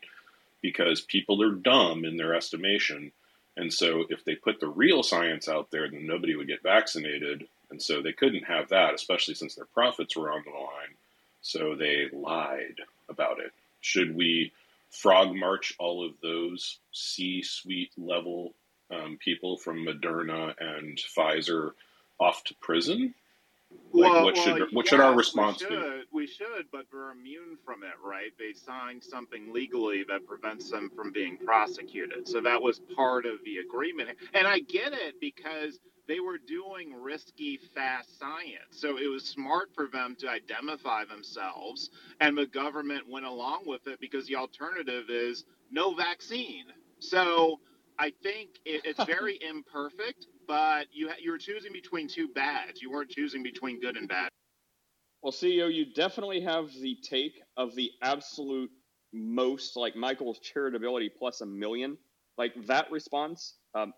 because people are dumb in their estimation. And so if they put the real science out there, then nobody would get vaccinated. And so they couldn't have that, especially since their profits were on the line. So they lied about it. Should we frog march all of those C suite level um, people from Moderna and Pfizer off to prison? Like, well, what well, should what yes, should our response we be? We should, but we're immune from it, right? They signed something legally that prevents them from being prosecuted. So that was part of the agreement. And I get it because they were doing risky, fast science. So it was smart for them to identify themselves, and the government went along with it because the alternative is no vaccine. So I think it, it's very imperfect, but you you were choosing between two bads. You weren't choosing between good and bad. Well, CEO, you definitely have the take of the absolute most, like Michael's charitability plus a million. Like that response, um,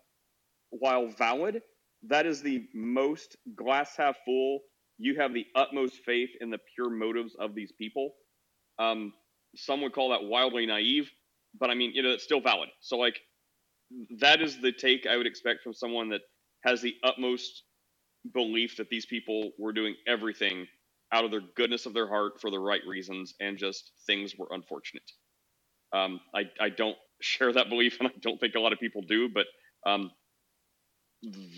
while valid, that is the most glass half full. You have the utmost faith in the pure motives of these people. Um, some would call that wildly naive, but I mean, you know, it's still valid. So, like, that is the take I would expect from someone that has the utmost belief that these people were doing everything out of their goodness of their heart for the right reasons and just things were unfortunate. Um, I, I don't share that belief and I don't think a lot of people do, but um,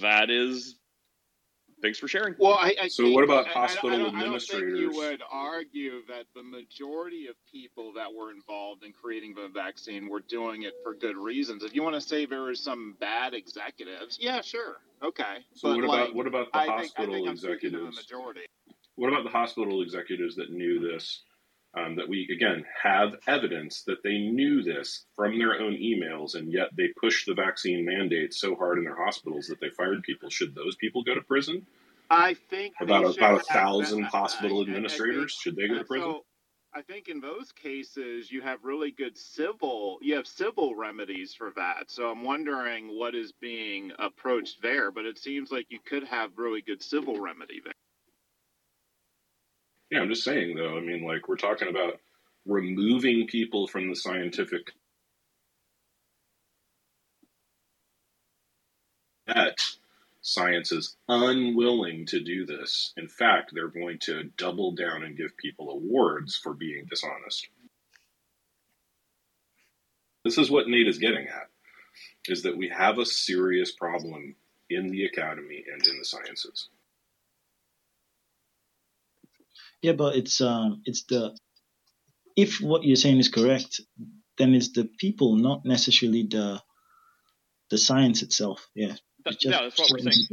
that is thanks for sharing. Well, I, I So think, what about I- I- hospital I, don't, I don't think administrators? you would argue that the majority of people that were involved in creating the vaccine were doing it for good reasons. If you want to say there were some bad executives, yeah, sure, okay. So but what like, about what about the I think, I hospital think I'm speaking the executives? majority. What about the hospital executives that knew this? Um, that we again have evidence that they knew this from their own emails, and yet they pushed the vaccine mandate so hard in their hospitals that they fired people. Should those people go to prison? I think About a, about a have- thousand I- hospital I- I think- administrators should they go to prison? So I think in those cases you have really good civil you have civil remedies for that. So I'm wondering what is being approached there, but it seems like you could have really good civil remedy there. Yeah, I'm just saying though. I mean, like we're talking about removing people from the scientific that science is unwilling to do this. In fact, they're going to double down and give people awards for being dishonest. This is what Nate is getting at is that we have a serious problem in the academy and in the sciences. Yeah, but it's um it's the if what you're saying is correct, then it's the people, not necessarily the the science itself. Yeah. That- yeah, that's what we're saying.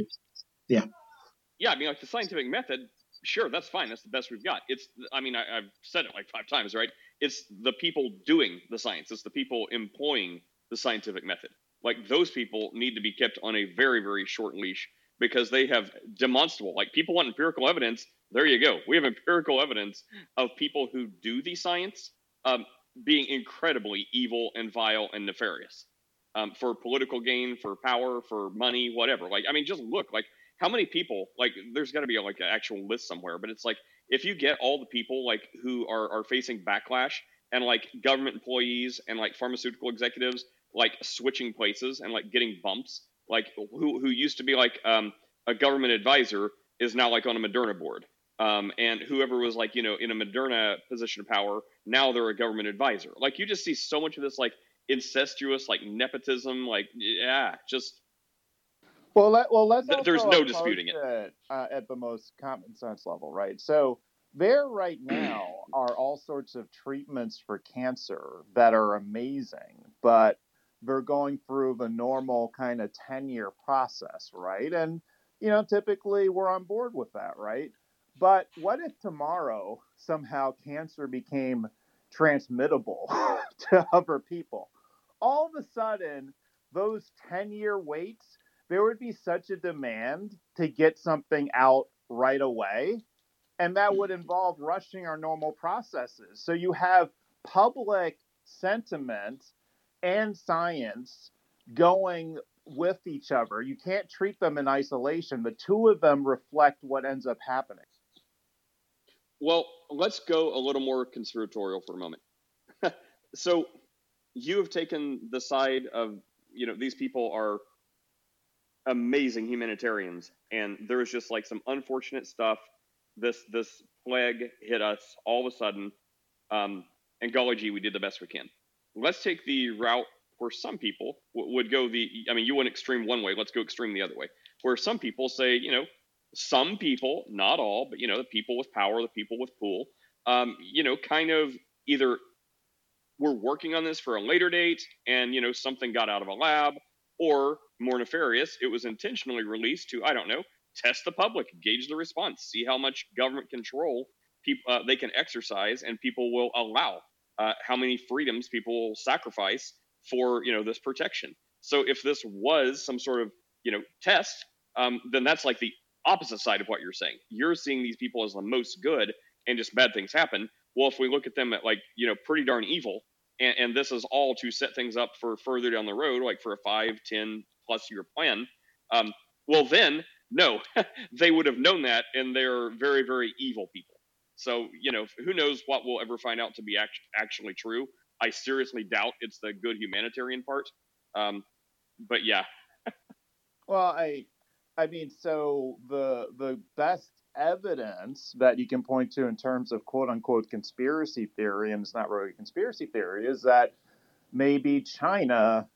Yeah. Yeah, I mean, like the scientific method, sure, that's fine. That's the best we've got. It's, I mean, I, I've said it like five times, right? It's the people doing the science. It's the people employing the scientific method. Like those people need to be kept on a very, very short leash because they have demonstrable. Like people want empirical evidence. There you go. We have empirical evidence of people who do the science um, being incredibly evil and vile and nefarious um, for political gain, for power, for money, whatever. Like, I mean, just look. Like, how many people? Like, there's got to be like an actual list somewhere. But it's like if you get all the people like who are are facing backlash and like government employees and like pharmaceutical executives like switching places and like getting bumps like who who used to be like um, a government advisor is now like on a Moderna board. Um, and whoever was like you know in a Moderna position of power now they're a government advisor. Like you just see so much of this like incestuous like nepotism, like yeah, just well, let, well, let's. Th- there's no disputing it, it uh, at the most common sense level, right? So there, right now, are all sorts of treatments for cancer that are amazing, but they're going through the normal kind of ten-year process, right? And you know, typically we're on board with that, right? But what if tomorrow somehow cancer became transmittable to other people? All of a sudden, those 10 year waits there would be such a demand to get something out right away. And that would mm-hmm. involve rushing our normal processes. So you have public sentiment and science going with each other. You can't treat them in isolation. The two of them reflect what ends up happening. Well, let's go a little more conspiratorial for a moment. so you have taken the side of, you know, these people are amazing humanitarians, and there was just like some unfortunate stuff. This this plague hit us all of a sudden, um, and golly gee, we did the best we can. Let's take the route where some people w- would go the. I mean, you went extreme one way. Let's go extreme the other way. Where some people say, you know, some people, not all, but you know, the people with power, the people with pool, um, you know, kind of either we're working on this for a later date, and you know, something got out of a lab, or more nefarious, it was intentionally released to, I don't know, test the public, gauge the response, see how much government control people uh, they can exercise and people will allow, uh, how many freedoms people sacrifice for you know this protection. So if this was some sort of you know test, um, then that's like the opposite side of what you're saying. You're seeing these people as the most good, and just bad things happen. Well, if we look at them at like you know pretty darn evil, and, and this is all to set things up for further down the road, like for a five, ten plus year plan. Um, well, then no, they would have known that, and they're very, very evil people. So you know, who knows what we'll ever find out to be act- actually true. I seriously doubt it's the good humanitarian part. Um, but yeah. well, I, I mean, so the the best evidence that you can point to in terms of quote unquote conspiracy theory, and it's not really a conspiracy theory, is that maybe China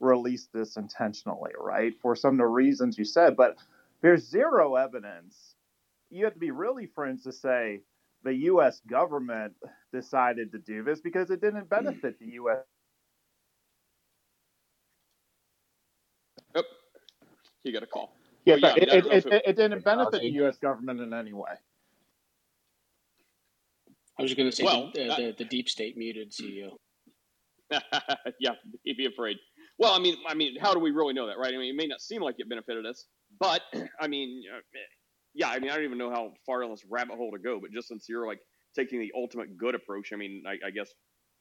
released this intentionally, right? For some of the reasons you said, but there's zero evidence. You have to be really friends to say the US government decided to do this because it didn't benefit the US. Oh, he got a call. Yeah, yeah it, it, it, it, it didn't benefit the U.S. government in any way. I was just going to say well, the, the, the, deep state muted CEO. yeah, he'd be afraid. Well, I mean, I mean, how do we really know that, right? I mean, it may not seem like it benefited us, but I mean, uh, yeah, I mean, I don't even know how far in this rabbit hole to go. But just since you're like taking the ultimate good approach, I mean, I, I guess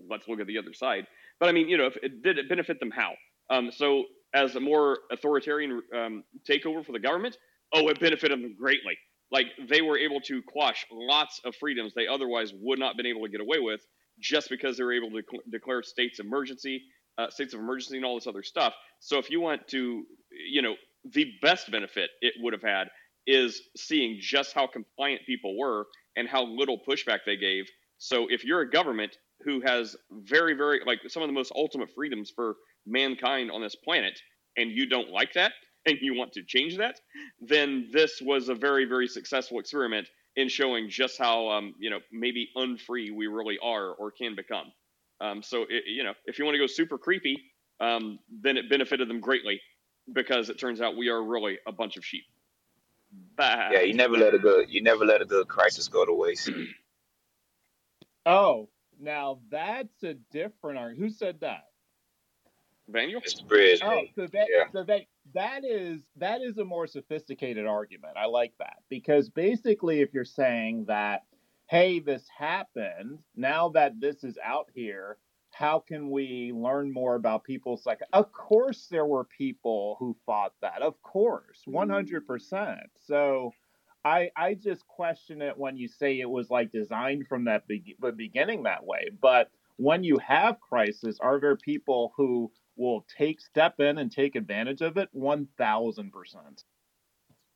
let's look at the other side. But I mean, you know, if it did it benefit them, how? Um, so as a more authoritarian um, takeover for the government, oh, it benefited them greatly. Like they were able to quash lots of freedoms they otherwise would not have been able to get away with just because they were able to cl- declare states emergency, uh, states of emergency, and all this other stuff. So if you want to, you know, the best benefit it would have had is seeing just how compliant people were and how little pushback they gave. So if you're a government who has very, very like some of the most ultimate freedoms for mankind on this planet and you don't like that and you want to change that, then this was a very, very successful experiment in showing just how, um, you know, maybe unfree we really are or can become. Um, so, it, you know, if you want to go super creepy, um, then it benefited them greatly because it turns out we are really a bunch of sheep. Bah. Yeah, you never let a good you never let a good crisis go to waste. Mm-hmm. oh, now that's a different argument. Who said that? Vaniel? Mr. Bridge. Oh, so that, yeah. so that that is that is a more sophisticated argument. I like that because basically, if you're saying that, hey, this happened, now that this is out here, how can we learn more about people's like? Of course, there were people who fought that. Of course, one hundred percent. So. I, I just question it when you say it was like designed from that be- the beginning that way. But when you have crisis, are there people who will take step in and take advantage of it 1000%.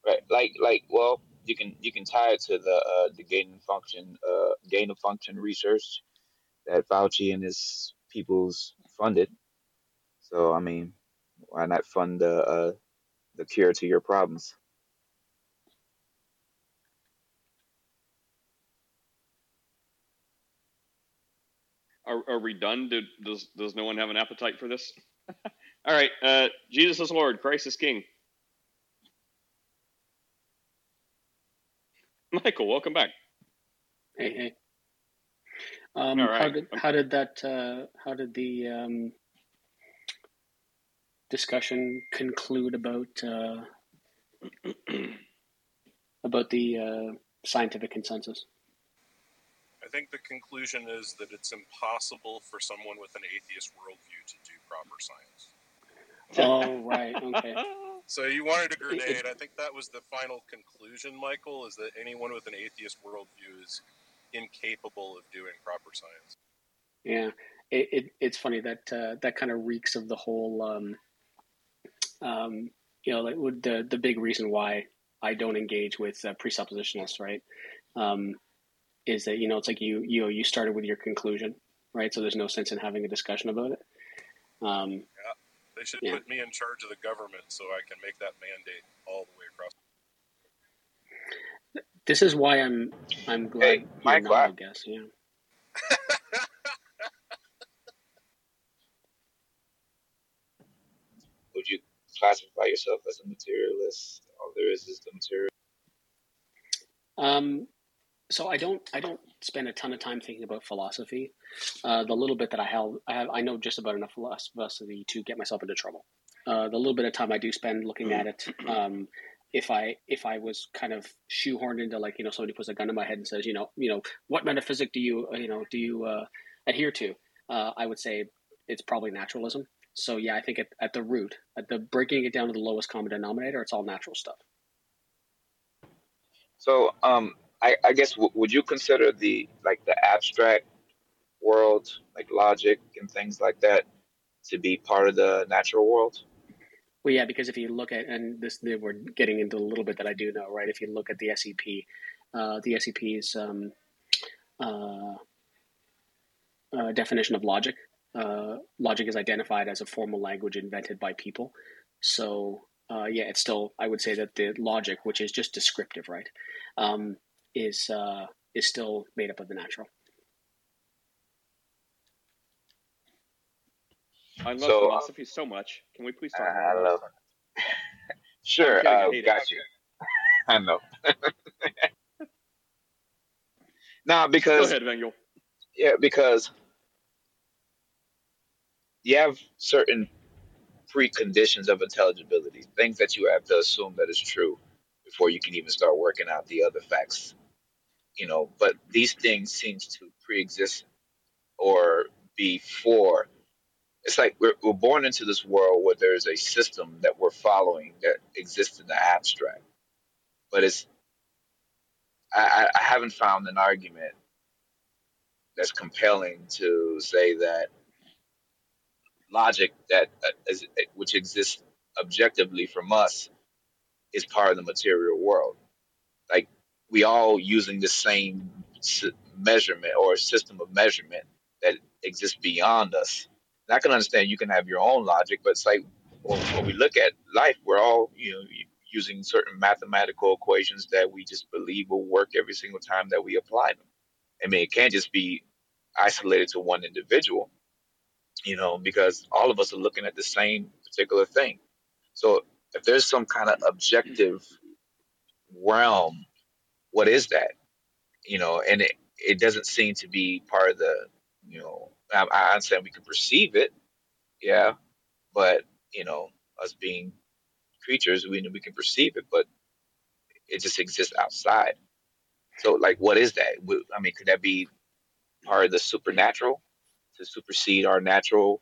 Right. Like like well, you can you can tie it to the uh, the gain of function uh, gain of function research that Fauci and his people's funded. So I mean, why not fund the uh, the cure to your problems? Are, are we done? Do, does does no one have an appetite for this? All right. Uh, Jesus is Lord. Christ is King. Michael, welcome back. Hey, hey. Um, All right. How did how did that uh, how did the um, discussion conclude about uh, about the uh, scientific consensus? I think the conclusion is that it's impossible for someone with an atheist worldview to do proper science. Oh right, okay. So you wanted a grenade. I think that was the final conclusion, Michael, is that anyone with an atheist worldview is incapable of doing proper science. Yeah, it, it it's funny that uh, that kind of reeks of the whole, um, um, you know, like the the big reason why I don't engage with uh, presuppositionalists, right? Um, is that you know it's like you you know, you started with your conclusion, right? So there's no sense in having a discussion about it. Um, Yeah. They should Yeah. put me in charge of the government so I can make that mandate all the way across. This is why I'm I'm glad Hey, you're not, I- guess. Yeah. Would you classify yourself as a materialist? All there is is the material. Um, so I don't I don't spend a ton of time thinking about philosophy. Uh, the little bit that I have, I have I know just about enough philosophy to get myself into trouble. Uh, the little bit of time I do spend looking at it, um, if I if I was kind of shoehorned into like you know somebody puts a gun in my head and says you know you know what metaphysic do you uh, you know do you uh, adhere to? Uh, I would say it's probably naturalism. So yeah, I think at, at the root, at the breaking it down to the lowest common denominator, it's all natural stuff. So, um, I, I guess w- would you consider the like the abstract world, like logic and things like that, to be part of the natural world? Well, yeah, because if you look at, and this we're getting into a little bit that I do know, right? If you look at the SEP, uh, the SEP's um, uh, uh, definition of logic, uh, logic is identified as a formal language invented by people. So, uh, yeah, it's still, I would say that the logic, which is just descriptive, right, um, is uh, is still made up of the natural. I love So, uh, philosophy so much. Can we please talk about I it? love it. Sure, kidding, I uh, it. got you. I know. nah, because Go ahead, Vengel. yeah, because you have certain preconditions of intelligibility, things that you have to assume that is true before you can even start working out the other facts. You know, but these things seems to pre-exist or before. It's like we're, we're born into this world where there's a system that we're following that exists in the abstract, but it's I, I haven't found an argument that's compelling to say that logic that uh, is, which exists objectively from us is part of the material world. Like we all using the same measurement or system of measurement that exists beyond us. And I can understand you can have your own logic, but it's like when, when we look at life, we're all you know using certain mathematical equations that we just believe will work every single time that we apply them. I mean, it can't just be isolated to one individual you know, because all of us are looking at the same particular thing. So if there's some kind of objective realm, what is that? You know, and it, it doesn't seem to be part of the, you know, I, I understand we can perceive it, yeah, but you know, us being creatures, we we can perceive it, but it just exists outside. So, like, what is that? I mean, could that be part of the supernatural to supersede our natural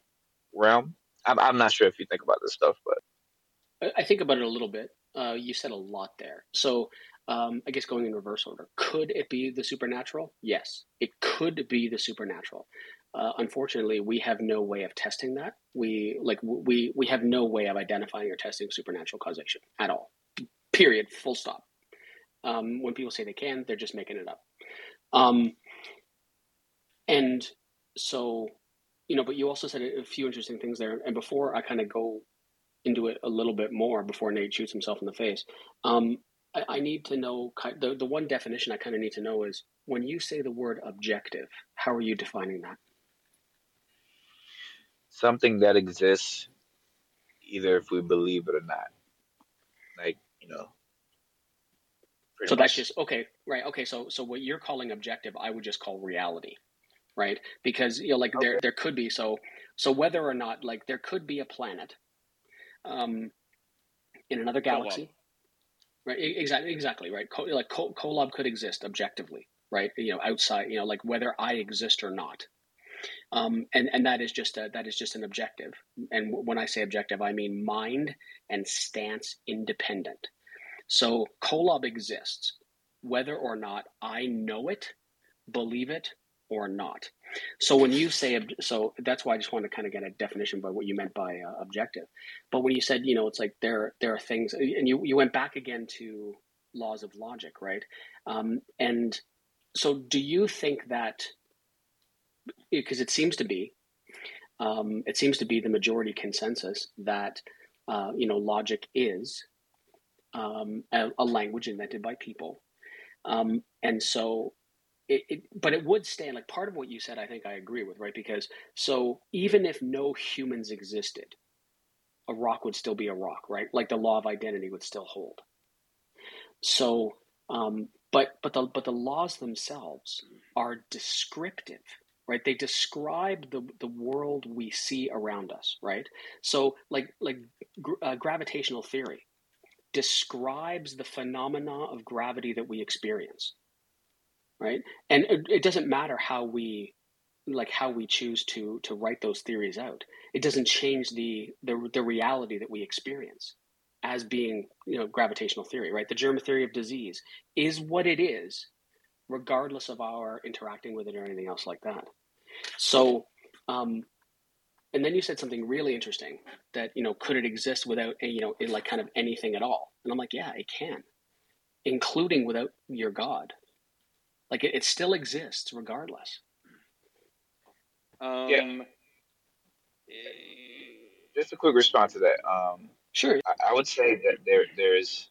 realm? I'm, I'm not sure if you think about this stuff, but I think about it a little bit. Uh, you said a lot there. So um, I guess going in reverse order, could it be the supernatural? Yes, it could be the supernatural. Uh, unfortunately, we have no way of testing that. We like we we have no way of identifying or testing supernatural causation at all. Period. Full stop. Um, when people say they can, they're just making it up. Um, and so, you know, but you also said a few interesting things there. And before I kind of go into it a little bit more, before Nate shoots himself in the face, um, I, I, need to know the the one definition I kind of need to know is when you say the word objective, how are you defining that? Something that exists, either if we believe it or not. Like you know, so much. that's just okay, right? Okay, so so what you're calling objective, I would just call reality, right? Because you know, like okay. there there could be so so whether or not like there could be a planet, um, in another galaxy, right? Exactly, exactly, right? Co- like Co- Kolob could exist objectively, right? You know, outside, you know, like whether I exist or not. Um, and and that is just a, that is just an objective. And when I say objective, I mean mind and stance independent. So Kolob exists, whether or not I know it, believe it, or not. So when you say so, that's why I just want to kind of get a definition by what you meant by uh, objective. But when you said, you know, it's like there there are things, and you you went back again to laws of logic, right? Um, and so, do you think that because it seems to be, um, it seems to be the majority consensus that uh, you know logic is um, a, a, language invented by people. Um, and so, it, it, but it would stand like part of what you said, I think I agree with, right? Because so even if no humans existed, a rock would still be a rock, right? Like the law of identity would still hold. So, um, but but the but the laws themselves are descriptive, right? They describe the the world we see around us, right? So, like like uh, gravitational theory, describes the phenomena of gravity that we experience right and it, it, doesn't matter how we like how we choose to to write those theories out it doesn't change the the, the reality that we experience as being you know gravitational theory right the germ theory of disease is what it is regardless of our interacting with it or anything else like that so um, and then you said something really interesting that you know could it exist without you know in like kind of anything at all? And i'm like yeah it can including without your god. Like it, it still exists regardless. Um, yeah. just a quick response to that. Um, sure. I, I would say that there there's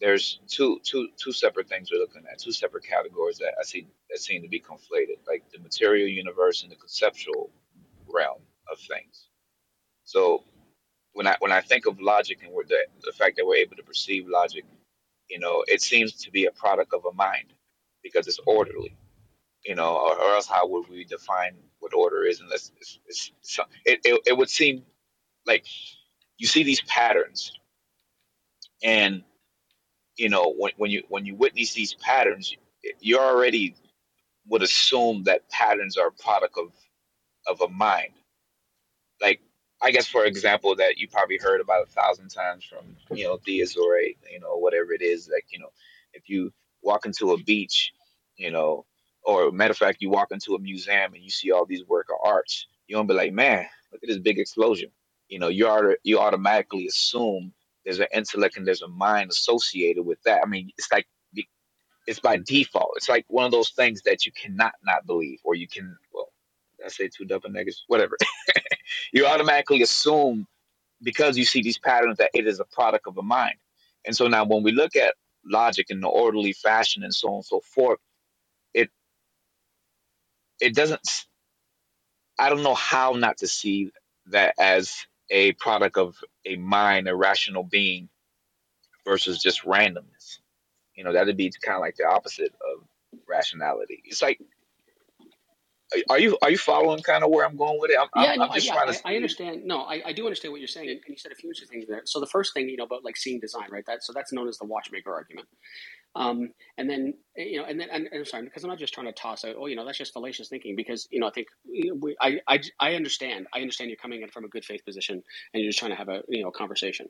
there's two two two separate things we're looking at, two separate categories that I see that seem to be conflated, like the material universe and the conceptual realm of things. So when I when I think of logic and the the fact that we're able to perceive logic, you know, it seems to be a product of a mind because it's orderly, you know, or, or else how would we define what order is? Unless it's, it's, it's, it, it it would seem like you see these patterns, and you know when when you when you witness these patterns, you already would assume that patterns are a product of of a mind. Like I guess for example that you probably heard about a thousand times from, you know, Theozory, you know, whatever it is, like, you know, if you walk into a beach, you know, or matter of fact, you walk into a museum and you see all these work of arts, you're gonna be like, man, look at this big explosion. You know, you are you automatically assume there's an intellect and there's a mind associated with that. I mean, it's like it's by default. It's like one of those things that you cannot not believe, or you can. Well, I say two double negatives, whatever. you automatically assume because you see these patterns that it is a product of a mind. And so now when we look at logic in the orderly fashion and so on and so forth, it it doesn't I don't know how not to see that as a product of a mind, a rational being versus just randomness. You know, that'd be kind of like the opposite of rationality. It's like are you are you following kind of where I'm going with it? I'm, yeah, I'm, no, I'm yeah, I, I, understand. No, I, I do understand what you're saying, and you said a few interesting things there. So the first thing, you know, about like seeing design, right? That so that's known as the watchmaker argument. Um, and then you know, and then and, and I'm sorry because I'm not just trying to toss out, oh, you know, that's just fallacious thinking because you know I think you know, we, I, I I understand, I understand you're coming in from a good faith position and you're just trying to have a you know conversation.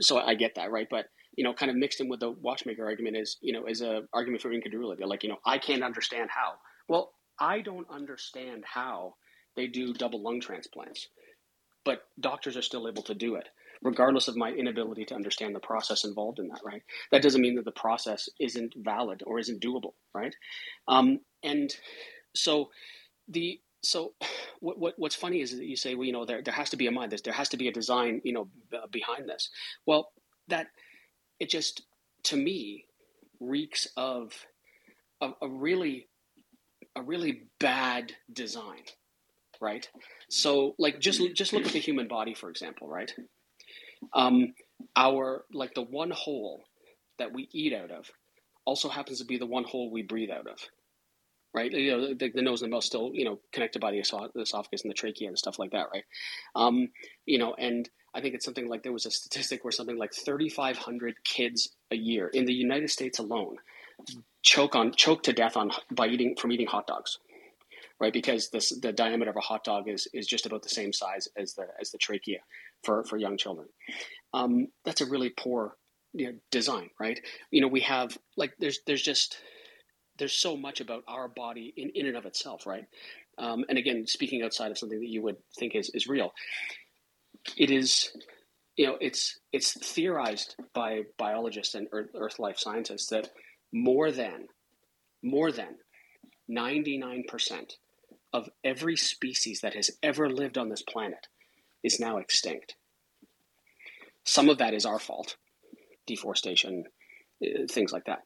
So I get that, right? But you know, kind of mixed in with the watchmaker argument is you know is a argument for incredulity. Like you know, I can't understand how. Well, I don't understand how they do double lung transplants, but doctors are still able to do it, regardless of my inability to understand the process involved in that, right? That doesn't mean that the process isn't valid or isn't doable, right? Um, and so the so what, what what's funny is that you say well you know there, there has to be a mind there has to be a design you know behind this well that it just to me reeks of a, a really a really bad design right so like just just look at the human body for example right um our like the one hole that we eat out of also happens to be the one hole we breathe out of right? You know the, the nose and the mouth still you know connected by the esophagus and the trachea and stuff like that right? Um you know and I think it's something like there was a statistic where something like 3,500 kids a year in the United States alone choke on choke to death on by eating from eating hot dogs, right? Because this the diameter of a hot dog is is just about the same size as the as the trachea for for young children. Um, that's a really poor you know, design, right? You know, we have like there's there's just there's so much about our body in, in and of itself, right? Um, and again, speaking outside of something that you would think is, is real, it is you know it's it's theorized by biologists and earth, earth life scientists that more than more than 99% of every species that has ever lived on this planet is now extinct some of that is our fault deforestation uh, things like that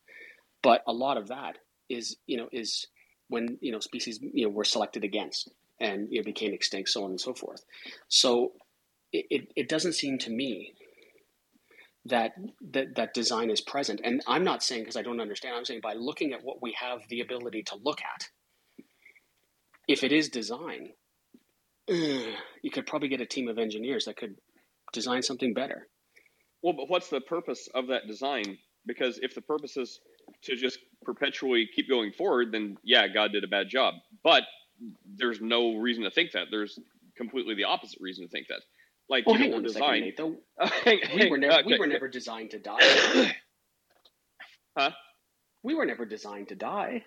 but a lot of that is you know is when you know species you know were selected against and you know, became extinct so on and so forth so it, it doesn't seem to me that, that that design is present. And I'm not saying because I don't understand. I'm saying by looking at what we have the ability to look at, if it is design, you could probably get a team of engineers that could design something better. Well, but what's the purpose of that design? Because if the purpose is to just perpetually keep going forward, then yeah, God did a bad job. But there's no reason to think that. There's completely the opposite reason to think that like well, hang on a second, Nate, though. we were never we were never designed to die. huh? We were never designed to die.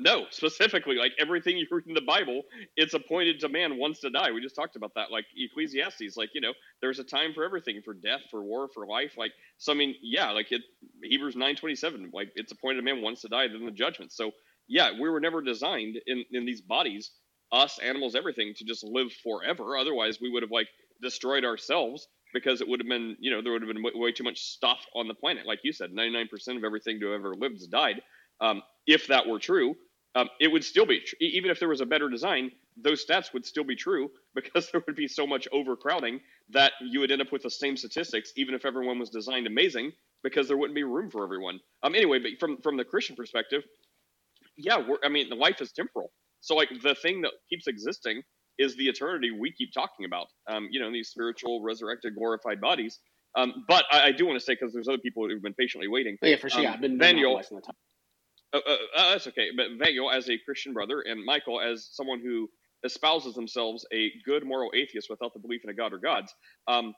No, specifically, like everything you read in the Bible, it's appointed to man once to die. We just talked about that, like Ecclesiastes. Like you know, there's a time for everything, for death, for war, for life. Like so, I mean, yeah, like it, Hebrews nine twenty seven. Like it's appointed to man once to die, then the judgment. So yeah, we were never designed in in these bodies us, animals, everything to just live forever. Otherwise, we would have like destroyed ourselves because it would have been, you know, there would have been way too much stuff on the planet. Like you said, 99% of everything to ever lived has died. Um, if that were true, um, it would still be, tr- even if there was a better design, those stats would still be true because there would be so much overcrowding that you would end up with the same statistics, even if everyone was designed amazing, because there wouldn't be room for everyone. Um, anyway, but from from the Christian perspective, yeah, I mean, life is temporal. So like the thing that keeps existing is the eternity we keep talking about. Um, you know, these spiritual, resurrected, glorified bodies. Um, but I, I do want to say because there's other people who've been patiently waiting. Oh, yeah, for sure. Um, I've been Daniel. Uh, uh, uh, that's okay. But Daniel, as a Christian brother, and Michael, as someone who espouses themselves a good moral atheist without the belief in a god or gods, um,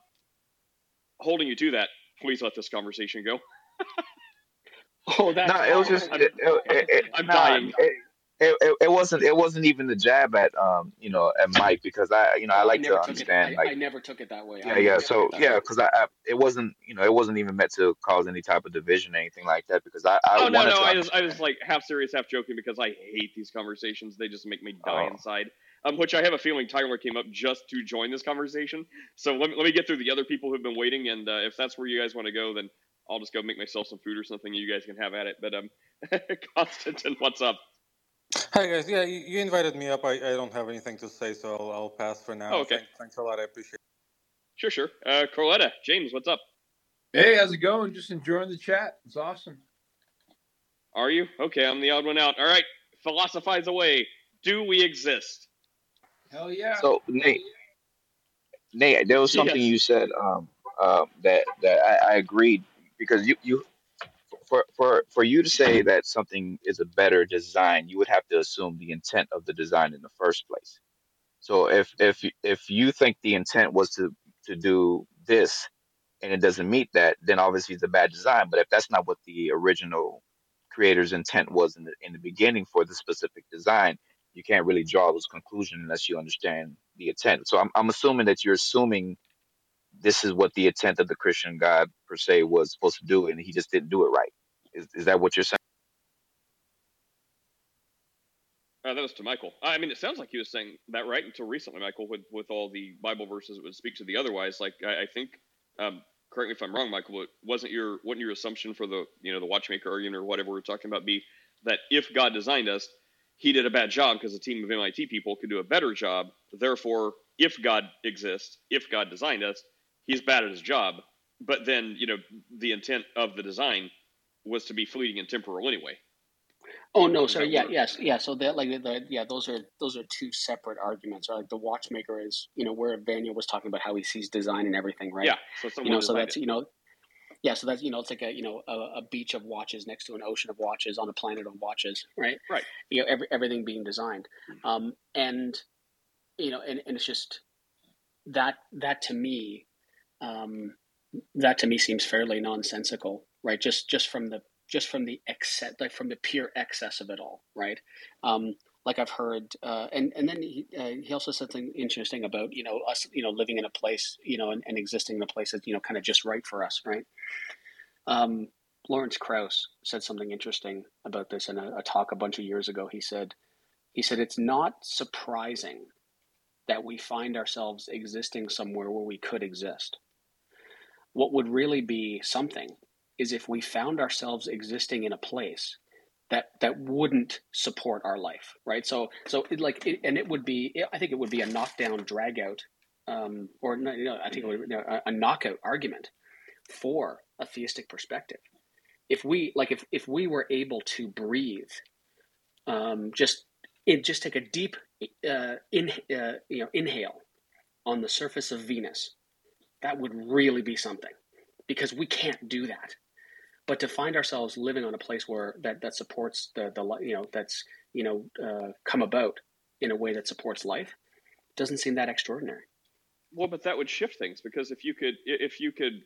holding you to that, please let this conversation go. oh, that's no, it was just. It, it, it, I'm dying it, it, it, wasn't it wasn't even the jab at um you know at Mike because I you know I like I to understand it, I, like I never took it that way. Yeah, yeah. So yeah, because I, I, it wasn't you know it wasn't even meant to cause any type of division or anything like that because I, I oh no no I was I was like half serious half joking because I hate these conversations they just make me die oh. inside. Um, which I have a feeling Tyler came up just to join this conversation. So let me, let me get through the other people who've been waiting, and uh, if that's where you guys want to go, then I'll just go make myself some food or something. You guys can have at it. But um, Konstantin, what's up? Hi guys, yeah, you invited me up. I, I don't have anything to say, so I'll, I'll pass for now. Oh, okay. Thanks, thanks, a lot. I appreciate it. Sure, sure. Uh, Carletta, James, what's up? Hey, how's it going? Just enjoying the chat. It's awesome. Are you? Okay, I'm the odd one out. All right, philosophize away. Do we exist? Hell yeah. So Nate, Nate, there was something yes. you said um, uh, that that I, I agreed because you you for for for you to say that something is a better design, you would have to assume the intent of the design in the first place. So if if if you think the intent was to to do this and it doesn't meet that, then obviously it's a bad design. But if that's not what the original creator's intent was in the in the beginning for the specific design, you can't really draw those conclusions unless you understand the intent. So I'm I'm assuming that you're assuming this is what the intent of the Christian God per se was supposed to do, and he just didn't do it right. Is is that what you're saying? Uh, that was to Michael. I mean, it sounds like he was saying that right until recently, Michael, with with all the Bible verses that would speak to the otherwise. Like I, I think, um, correct me if I'm wrong, Michael, wasn't your wasn't your assumption for the you know the watchmaker argument or whatever we're talking about be that if God designed us, He did a bad job because a team of MIT people could do a better job. Therefore, if God exists, if God designed us, He's bad at His job. But then you know the intent of the design was to be fleeting and temporal anyway. Oh no, sorry. Yeah, yes, yeah. So that like the yeah, those are those are two separate arguments. Right? Like the watchmaker is you know where Vanya was talking about how he sees design and everything, right? Yeah. So You know, so that's it. you know, yeah. So that's you know, it's like a you know a, a beach of watches next to an ocean of watches on a planet of watches, right? Right. You know, every, everything being designed, um, and you know, and, and it's just that that to me, um, that to me seems fairly nonsensical, right? Just just from the just from the excess, like from the pure excess of it all, right? Um, like I've heard, uh, and and then he uh, he also said something interesting about you know us you know living in a place you know and, and existing in a place that's you know kind of just right for us, right? Um, Lawrence Krauss said something interesting about this in a, a talk a bunch of years ago. He said he said it's not surprising that we find ourselves existing somewhere where we could exist. What would really be something is if we found ourselves existing in a place that that wouldn't support our life, right? So so it, like it, and it would be I think it would be a knockdown drag out um, or I think it would know, a, a knockout argument for a theistic perspective. If we like if if we were able to breathe um, just it just take a deep uh, in uh, you know inhale on the surface of Venus, that would really be something because we can't do that. But to find ourselves living on a place where that, that supports the, the you know that's you know uh, come about in a way that supports life doesn't seem that extraordinary. Well, but that would shift things because if you could if you could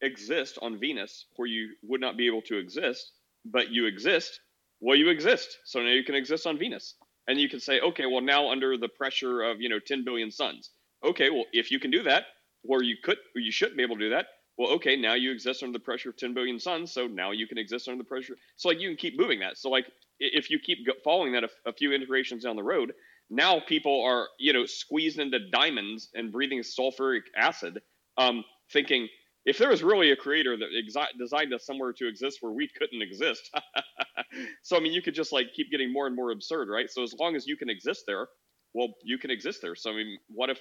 exist on Venus where you would not be able to exist, but you exist, well, you exist. So now you can exist on Venus, and you can say, okay, well, now under the pressure of you know 10 billion suns. Okay, well, if you can do that, or you could, or you shouldn't be able to do that. Well, okay, now you exist under the pressure of 10 billion suns, so now you can exist under the pressure. So like you can keep moving that. So like if you keep following that a, a few integrations down the road, now people are you know squeezed into diamonds and breathing sulfuric acid, um, thinking if there was really a creator that designed us somewhere to exist where we couldn't exist. so I mean, you could just like keep getting more and more absurd, right? So as long as you can exist there, well, you can exist there. So I mean, what if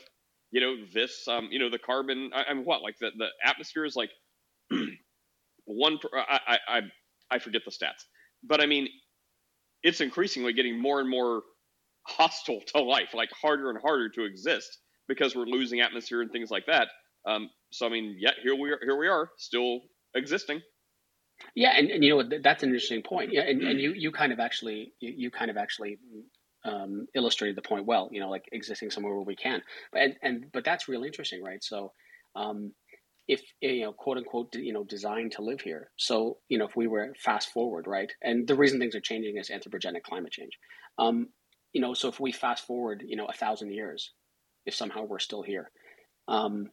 you know this? Um, you know, the carbon. I, mean, what like the the atmosphere is like one. Per, I, I I forget the stats, but I mean, it's increasingly getting more and more hostile to life, like harder and harder to exist because we're losing atmosphere and things like that. Um, so I mean, yeah, here we are. Here we are, still existing. Yeah, and, and you know that's an interesting point. Yeah, and, and you you kind of actually you, you kind of actually um, illustrated the point well. You know, like existing somewhere where we can, but and, and but that's really interesting, right? So, um, if you know, quote unquote, you know, designed to live here. So, you know, if we were fast forward, right, and the reason things are changing is anthropogenic climate change. Um, you know, so if we fast forward, you know, a thousand years, if somehow we're still here, um,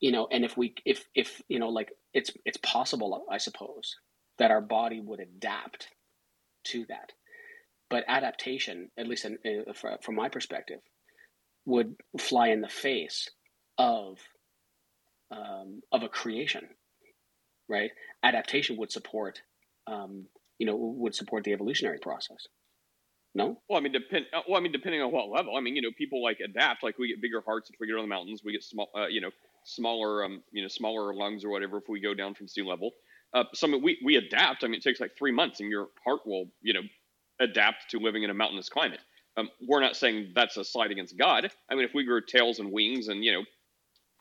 you know, and if we, if if you know, like it's it's possible, I suppose, that our body would adapt to that. But adaptation, at least in, in, fr- from my perspective, would fly in the face of um, of a creation, right? Adaptation would support, um, you know, would support the evolutionary process. No, Well, I mean, depend. uh, Well, I mean, depending on what level. I mean, you know, people like adapt. Like we get bigger hearts if we get on the mountains. We get small, uh, you know, smaller, um, you know, smaller lungs or whatever if we go down from sea level. Uh, so we we adapt. I mean, it takes like three months, and your heart will, you know, adapt to living in a mountainous climate. Um, we're not saying that's a slight against God. I mean, if we grew tails and wings and you know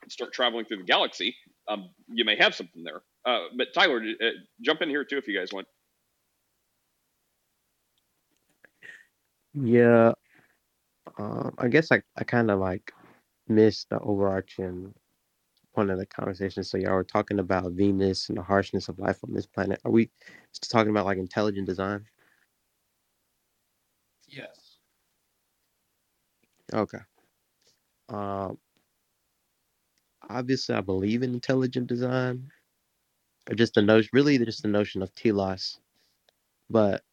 start traveling through the galaxy, um, you may have something there. Uh, but Tyler, uh, jump in here too if you guys want. Yeah, um, I guess I, I kind of like missed the overarching point of the conversation. So y'all were talking about Venus and the harshness of life on this planet. Are we talking about like intelligent design? Yes. Okay. Um, obviously, I believe in intelligent design, or just the notion, really, just the notion of telos. But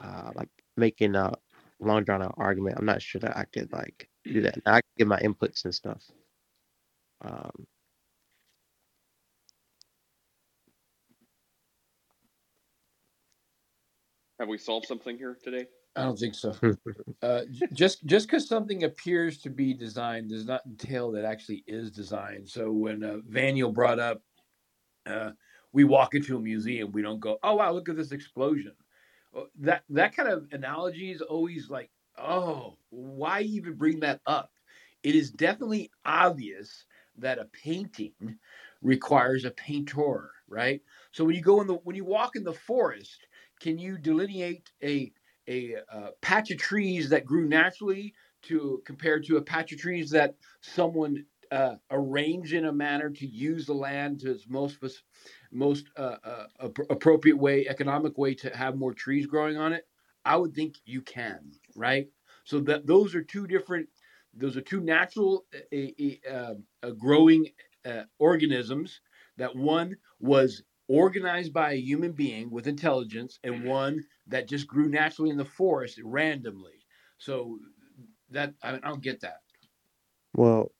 uh, like making a long drawn out argument, I'm not sure that I could like do that. I can give my inputs and stuff. Um, Have we solved something here today? I don't think so. Uh, just just because something appears to be designed does not entail that actually is designed. So when uh, Vaniel brought up, uh, we walk into a museum, we don't go, "Oh wow, look at this explosion." Uh, That that kind of analogy is always like, "Oh, why even bring that up?" It is definitely obvious that a painting requires a painter, right? So when you go in the when you walk in the forest, can you delineate a a uh, patch of trees that grew naturally to compared to a patch of trees that someone uh, arranged in a manner to use the land to its most most uh, uh, ap- appropriate way, economic way to have more trees growing on it? I would think you can, right? So that those are two different. Those are two natural growing uh, organisms. That one was organized by a human being with intelligence, and one that just grew naturally in the forest randomly. So that I, I don't get that. well,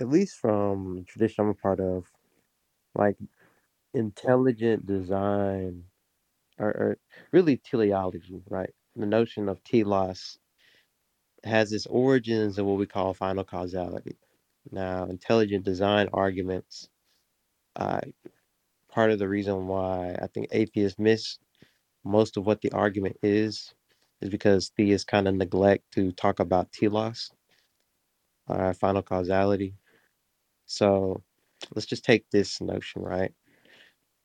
at least from tradition I'm a part of, like intelligent design, or, or really teleology, right? The notion of telos has its origins in what we call final causality. Now, intelligent design arguments, uh, part of the reason why I think atheists miss most of what the argument is, is because theists kind of neglect to talk about telos, uh, final causality. So let's just take this notion, right?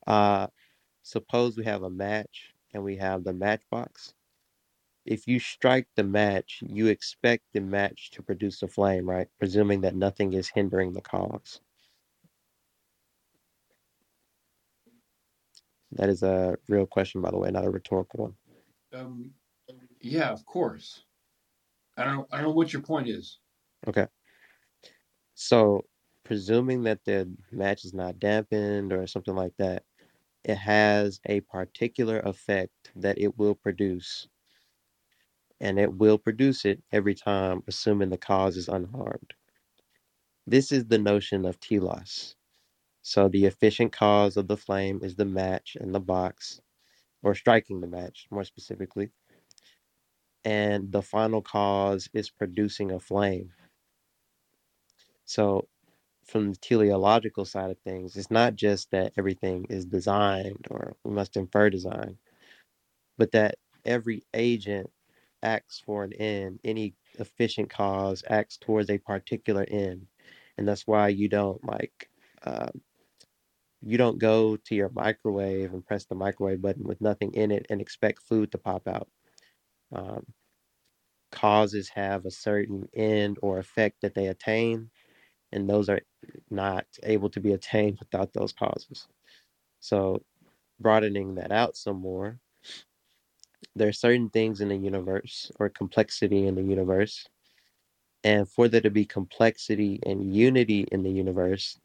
Uh, suppose we have a match and we have the matchbox. If you strike the match, you expect the match to produce a flame, right? Presuming that nothing is hindering the cause. That is a real question, by the way, not a rhetorical one. Um, yeah, of course. I don't. I don't know what your point is. Okay. So, presuming that the match is not dampened or something like that, it has a particular effect that it will produce, and it will produce it every time, assuming the cause is unharmed. This is the notion of telos. So, the efficient cause of the flame is the match in the box, or striking the match more specifically, and the final cause is producing a flame. So, from the teleological side of things, it's not just that everything is designed or we must infer design, but that every agent acts for an end. Any efficient cause acts towards a particular end. And that's why you don't like, uh, you don't go to your microwave and press the microwave button with nothing in it and expect food to pop out. Um, causes have a certain end or effect that they attain, and those are not able to be attained without those causes. So, broadening that out some more, there are certain things in the universe or complexity in the universe. And for there to be complexity and unity in the universe,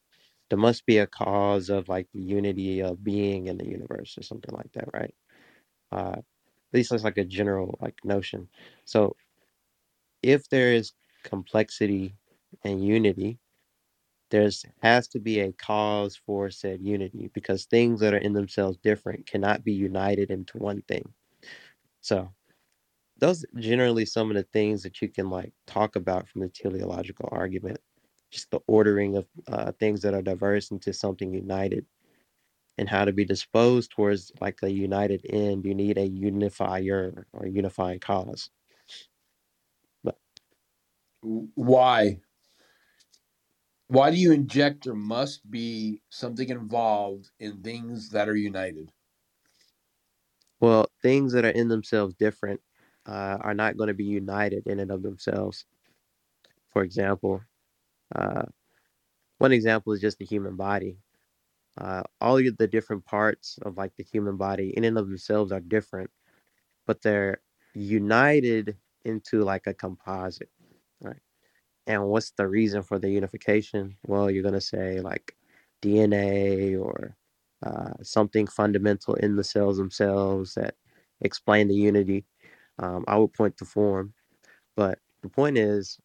there must be a cause of like the unity of being in the universe or something like that, right? Uh, at least that's like a general like notion. So if there is complexity and unity, there's has to be a cause for said unity because things that are in themselves different cannot be united into one thing. So those generally some of the things that you can like talk about from the teleological argument. Just the ordering of uh, things that are diverse into something united and how to be disposed towards like a united end. You need a unifier or unifying cause. But Why? Why do you inject there must be something involved in things that are united? well, things that are in themselves different uh, are not going to be united in and of themselves. For example, uh, one example is just the human body. Uh, all the different parts of like the human body in and of themselves are different, but they're united into like a composite, right? And what's the reason for the unification? Well, you're gonna say like DNA or uh, something fundamental in the cells themselves that explain the unity. Um, I would point to form, but the point is,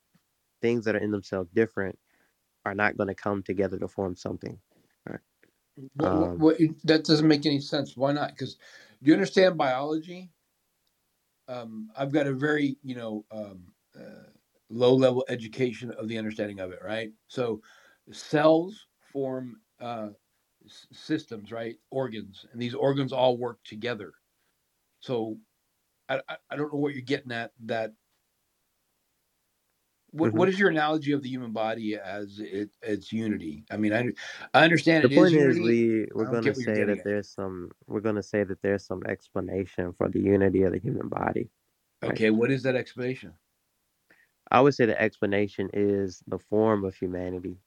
things that are in themselves different are not going to come together to form something. Right? What, what, Um, that doesn't make any sense. Why not? Because do you understand biology? Um, I've got a very, you know, um, uh, low level education of the understanding of it, right? So cells form uh, s- systems, right? Organs, and these organs all work together. So I, I, I don't know what you're getting at. That what, mhm. what is your analogy of the human body as it its unity? I mean, I I understand The it is point is, unity. we we're going to get what you're say that at. there's some we're going to say that there's some explanation for the unity of the human body. Right? Okay, what is that explanation? I would say the explanation is the form of humanity,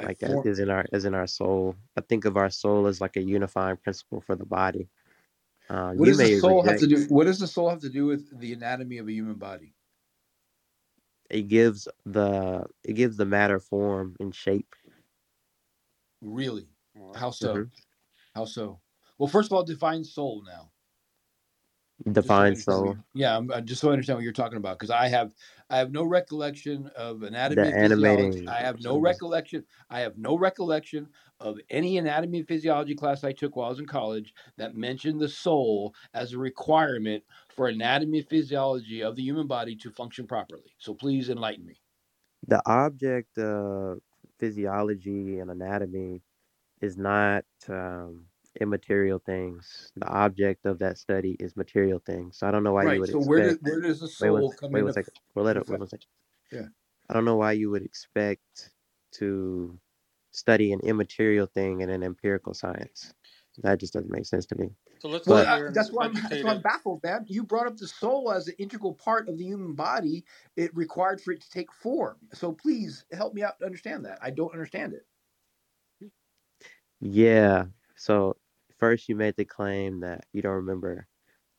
like form. is in our as in our soul. I think of our soul as like a unifying principle for the body. Uh, What you does the soul have to do? What does the soul have to do with the anatomy of a human body? It gives the it gives the matter form and shape. Really? How so? hmm How so? Well, first of all, define soul now. Just so Define soul, yeah, I'm, just so I understand what you're talking about, because I have I have no recollection of anatomy the and animating. I have no recollection. I have no recollection of any anatomy and physiology class I took while I was in college that mentioned the soul as a requirement for anatomy and physiology of the human body to function properly. So please enlighten me. The object of physiology and anatomy is not um, immaterial things. The object of that study is material things. So I don't know why you would So where does expect. where does the Wait one. soul come Wait one into second. We'll let it. Wait effect? one second. Yeah. I don't know why you would expect to study an immaterial thing in an empirical science. That just doesn't make sense to me. So let's Well, say uh, that's why I'm that's why I'm baffled, man. You brought up the soul as an integral part of the human body. It required for it to take form. So please help me out to understand that. I don't understand it. yeah, so first you made the claim that you don't remember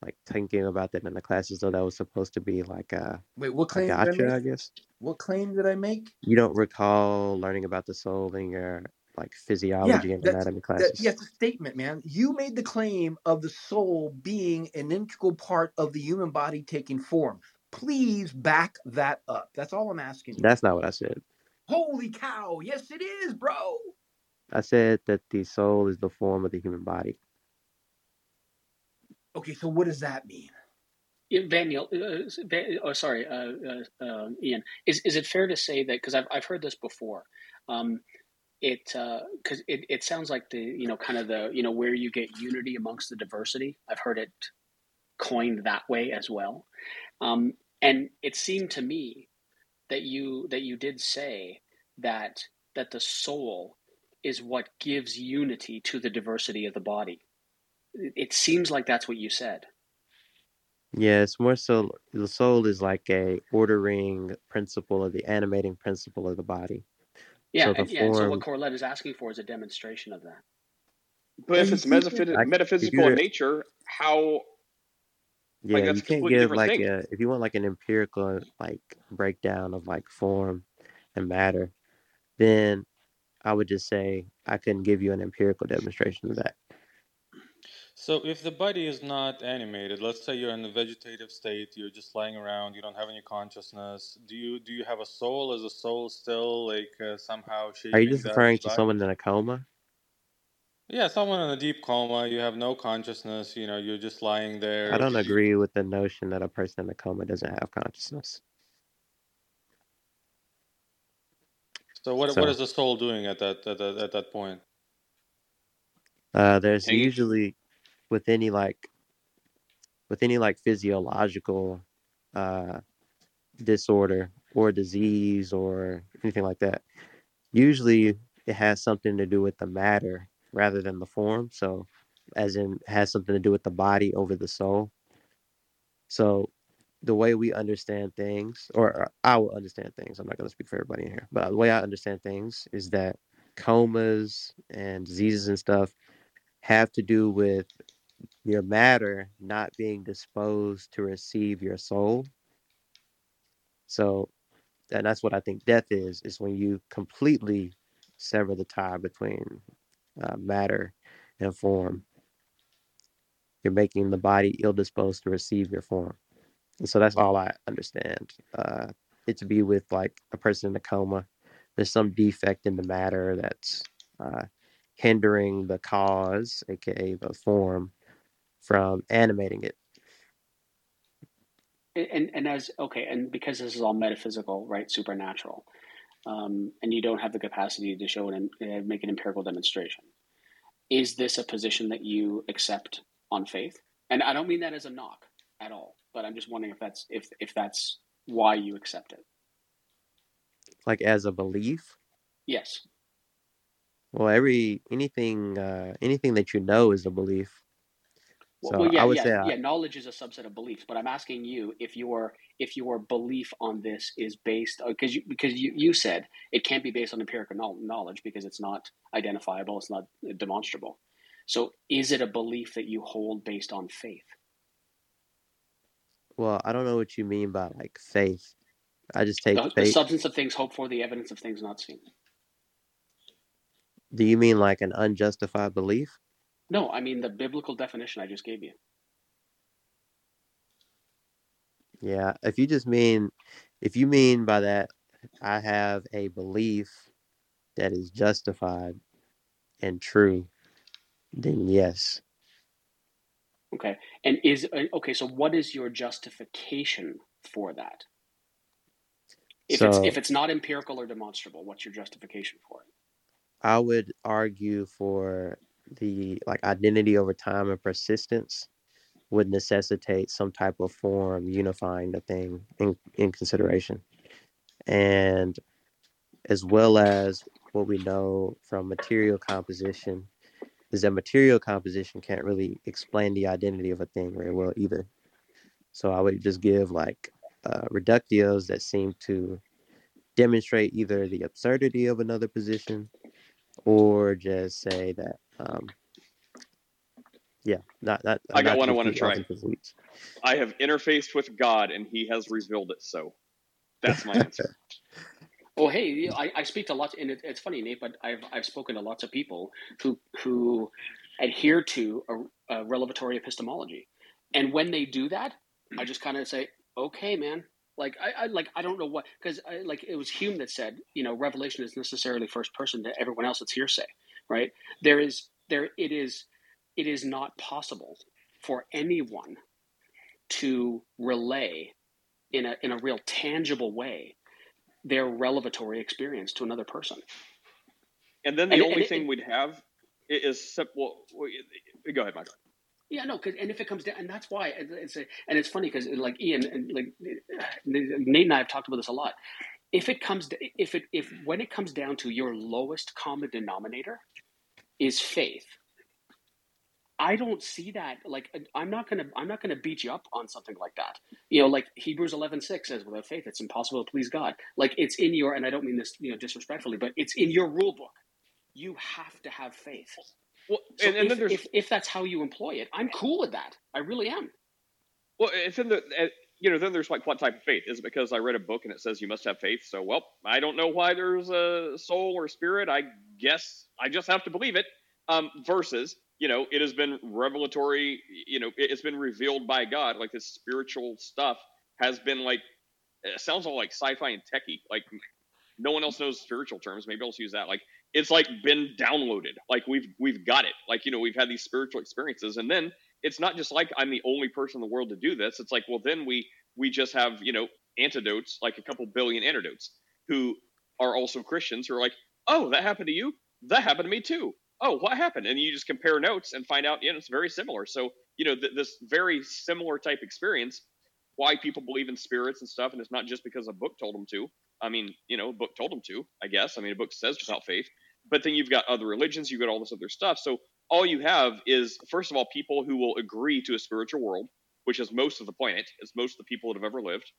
like thinking about that in the classes, though that was supposed to be like a Wait, what claim did I? I guess. What claim did I make? You don't recall learning about the soul in your like Yeah, physiology and that's anatomy that. classes. Yes, a statement, man. You made the claim of the soul being an integral part of the human body taking form. Please back that up. That's all I'm asking you. That's not what I said. Holy cow! Yes, it is, bro. I said that the soul is the form of the human body. Okay, so what does that mean? Daniel, uh, Van, oh, sorry, uh, uh, um, Ian. Is is it fair to say that because I've I've heard this before? Um, it because it, it sounds like the you know kind of the you know where you get unity amongst the diversity. I've heard it coined that way as well, um, and it seemed to me that you that you did say that that the soul is what gives unity to the diversity of the body. It it seems like that's what you said. Yeah, it's more so the soul is like a ordering principle of the animating principle of the body. Yeah, So the and yeah, and so what form, Corlett is asking for is a demonstration of that. But if it's keeping? metaphysi- I, if metaphysical in nature, how yeah, like you can't give like a if you want like an empirical like breakdown of like form and matter, then I would just say I couldn't give you an empirical demonstration of that. So if the body is not animated, let's say you're in a vegetative state, you're just lying around, you don't have any consciousness. Do you do you have a soul? Is a soul still like uh, somehow Are you just referring to someone in a coma? Yeah, someone in a deep coma, you have no consciousness, you know, you're just lying there. I don't agree with the notion that a person in a coma doesn't have consciousness. So what what So is the soul doing at that at that, at that point? uh, there's Hanging. usually with any like with any like physiological uh, disorder or disease or anything like that. Usually it has something to do with the matter rather than the form. So, as in, has something to do with the body over the soul. So, the way we understand things, or I will understand things. I'm not going to speak for everybody in here, but the way I understand things is that comas and diseases and stuff have to do with your matter not being disposed to receive your soul. So, and that's what I think death is, is when you completely sever the tie between uh, matter and form. You're making the body ill disposed to receive your form. And so that's all I understand. Uh, it to be with like a person in a coma. There's some defect in the matter that's uh, hindering the cause, aka the form, from animating it. And and as okay, and because this is all metaphysical, right, supernatural, um, and you don't have the capacity to show and uh, make an empirical demonstration, is this a position that you accept on faith? And I don't mean that as a knock at all, but I'm just wondering if that's if if that's why you accept it. Like as a belief. Yes. Well, every anything uh, anything that you know is a belief. Well, So well, yeah, I would yeah, I, yeah. Knowledge is a subset of beliefs, but I'm asking you if your if your belief on this is based because you because you, you said it can't be based on empirical knowledge because it's not identifiable, it's not demonstrable. So, is it a belief that you hold based on faith? Well, I don't know what you mean by like faith. I just take The, the substance of things hoped for, the evidence of things not seen. Do you mean like an unjustified belief? No, I mean the biblical definition I just gave you. Yeah, if you just mean, if you mean by that, I have a belief that is justified and true, then yes. Okay, and is uh, okay. So, what is your justification for that? If it's if it's not empirical or demonstrable, what's your justification for it? I would argue for the like identity over time and persistence would necessitate some type of form unifying the thing in, in consideration. And as well as what we know from material composition is that material composition can't really explain the identity of a thing very well either. So I would just give like uh, reductios that seem to demonstrate either the absurdity of another position or just say that um, yeah, not not I got not one I want to try. I have interfaced with God, and He has revealed it so. That's my answer. Oh, hey, I, I speak to lots, and it, it's funny, Nate, but I've I've spoken to lots of people who who adhere to a, a revelatory epistemology, and when they do that, I just kind of say, okay, man. Like I, I like I don't know what because like it was Hume that said you know revelation is necessarily first person to everyone else it's hearsay right there is there it is it is not possible for anyone to relay in a in a real tangible way their revelatory experience to another person. And then the And, only and it, thing we'd have is well, Go ahead, Michael. yeah, no, cause, and if it comes down, and that's why it's a, and it's funny because like Ian and like Nate and I have talked about this a lot. If it comes, to, if it if when it comes down to your lowest common denominator is faith, I don't see that. Like I'm not gonna I'm not gonna beat you up on something like that. You know, like Hebrews eleven six says, without faith, it's impossible to please God. Like it's in your, and I don't mean this you know disrespectfully, but it's in your rule book. You have to have faith. Well, So and, and if, if if that's how you employ it, I'm cool with that. I really am. well, it's in the uh, you know then there's like what type of faith? Is it because I read a book and it says you must have faith? So well, I don't know why there's a soul or spirit. I guess I just have to believe it. Um, versus you know it has been revelatory. You know it- it's been revealed by God. Like this spiritual stuff has been like eh, it sounds all like sci-fi and techie. Like no one else knows spiritual terms. Maybe I'll use that. Like it's like been downloaded. Like we've we've got it. Like you know we've had these spiritual experiences, and then it's not just like I'm the only person in the world to do this. It's like well then we we just have you know antidotes like a couple billion antidotes who are also Christians who are like oh that happened to you that happened to me too oh what happened and you just compare notes and find out you know it's very similar so you know th- this very similar type experience why people believe in spirits and stuff and it's not just because a book told them to I mean, you know, a book told them to, I guess. I mean, a book says without faith. But then you've got other religions, you've got all this other stuff. So all you have is, first of all, people who will agree to a spiritual world. which is most of the planet, is most of the people that have ever lived.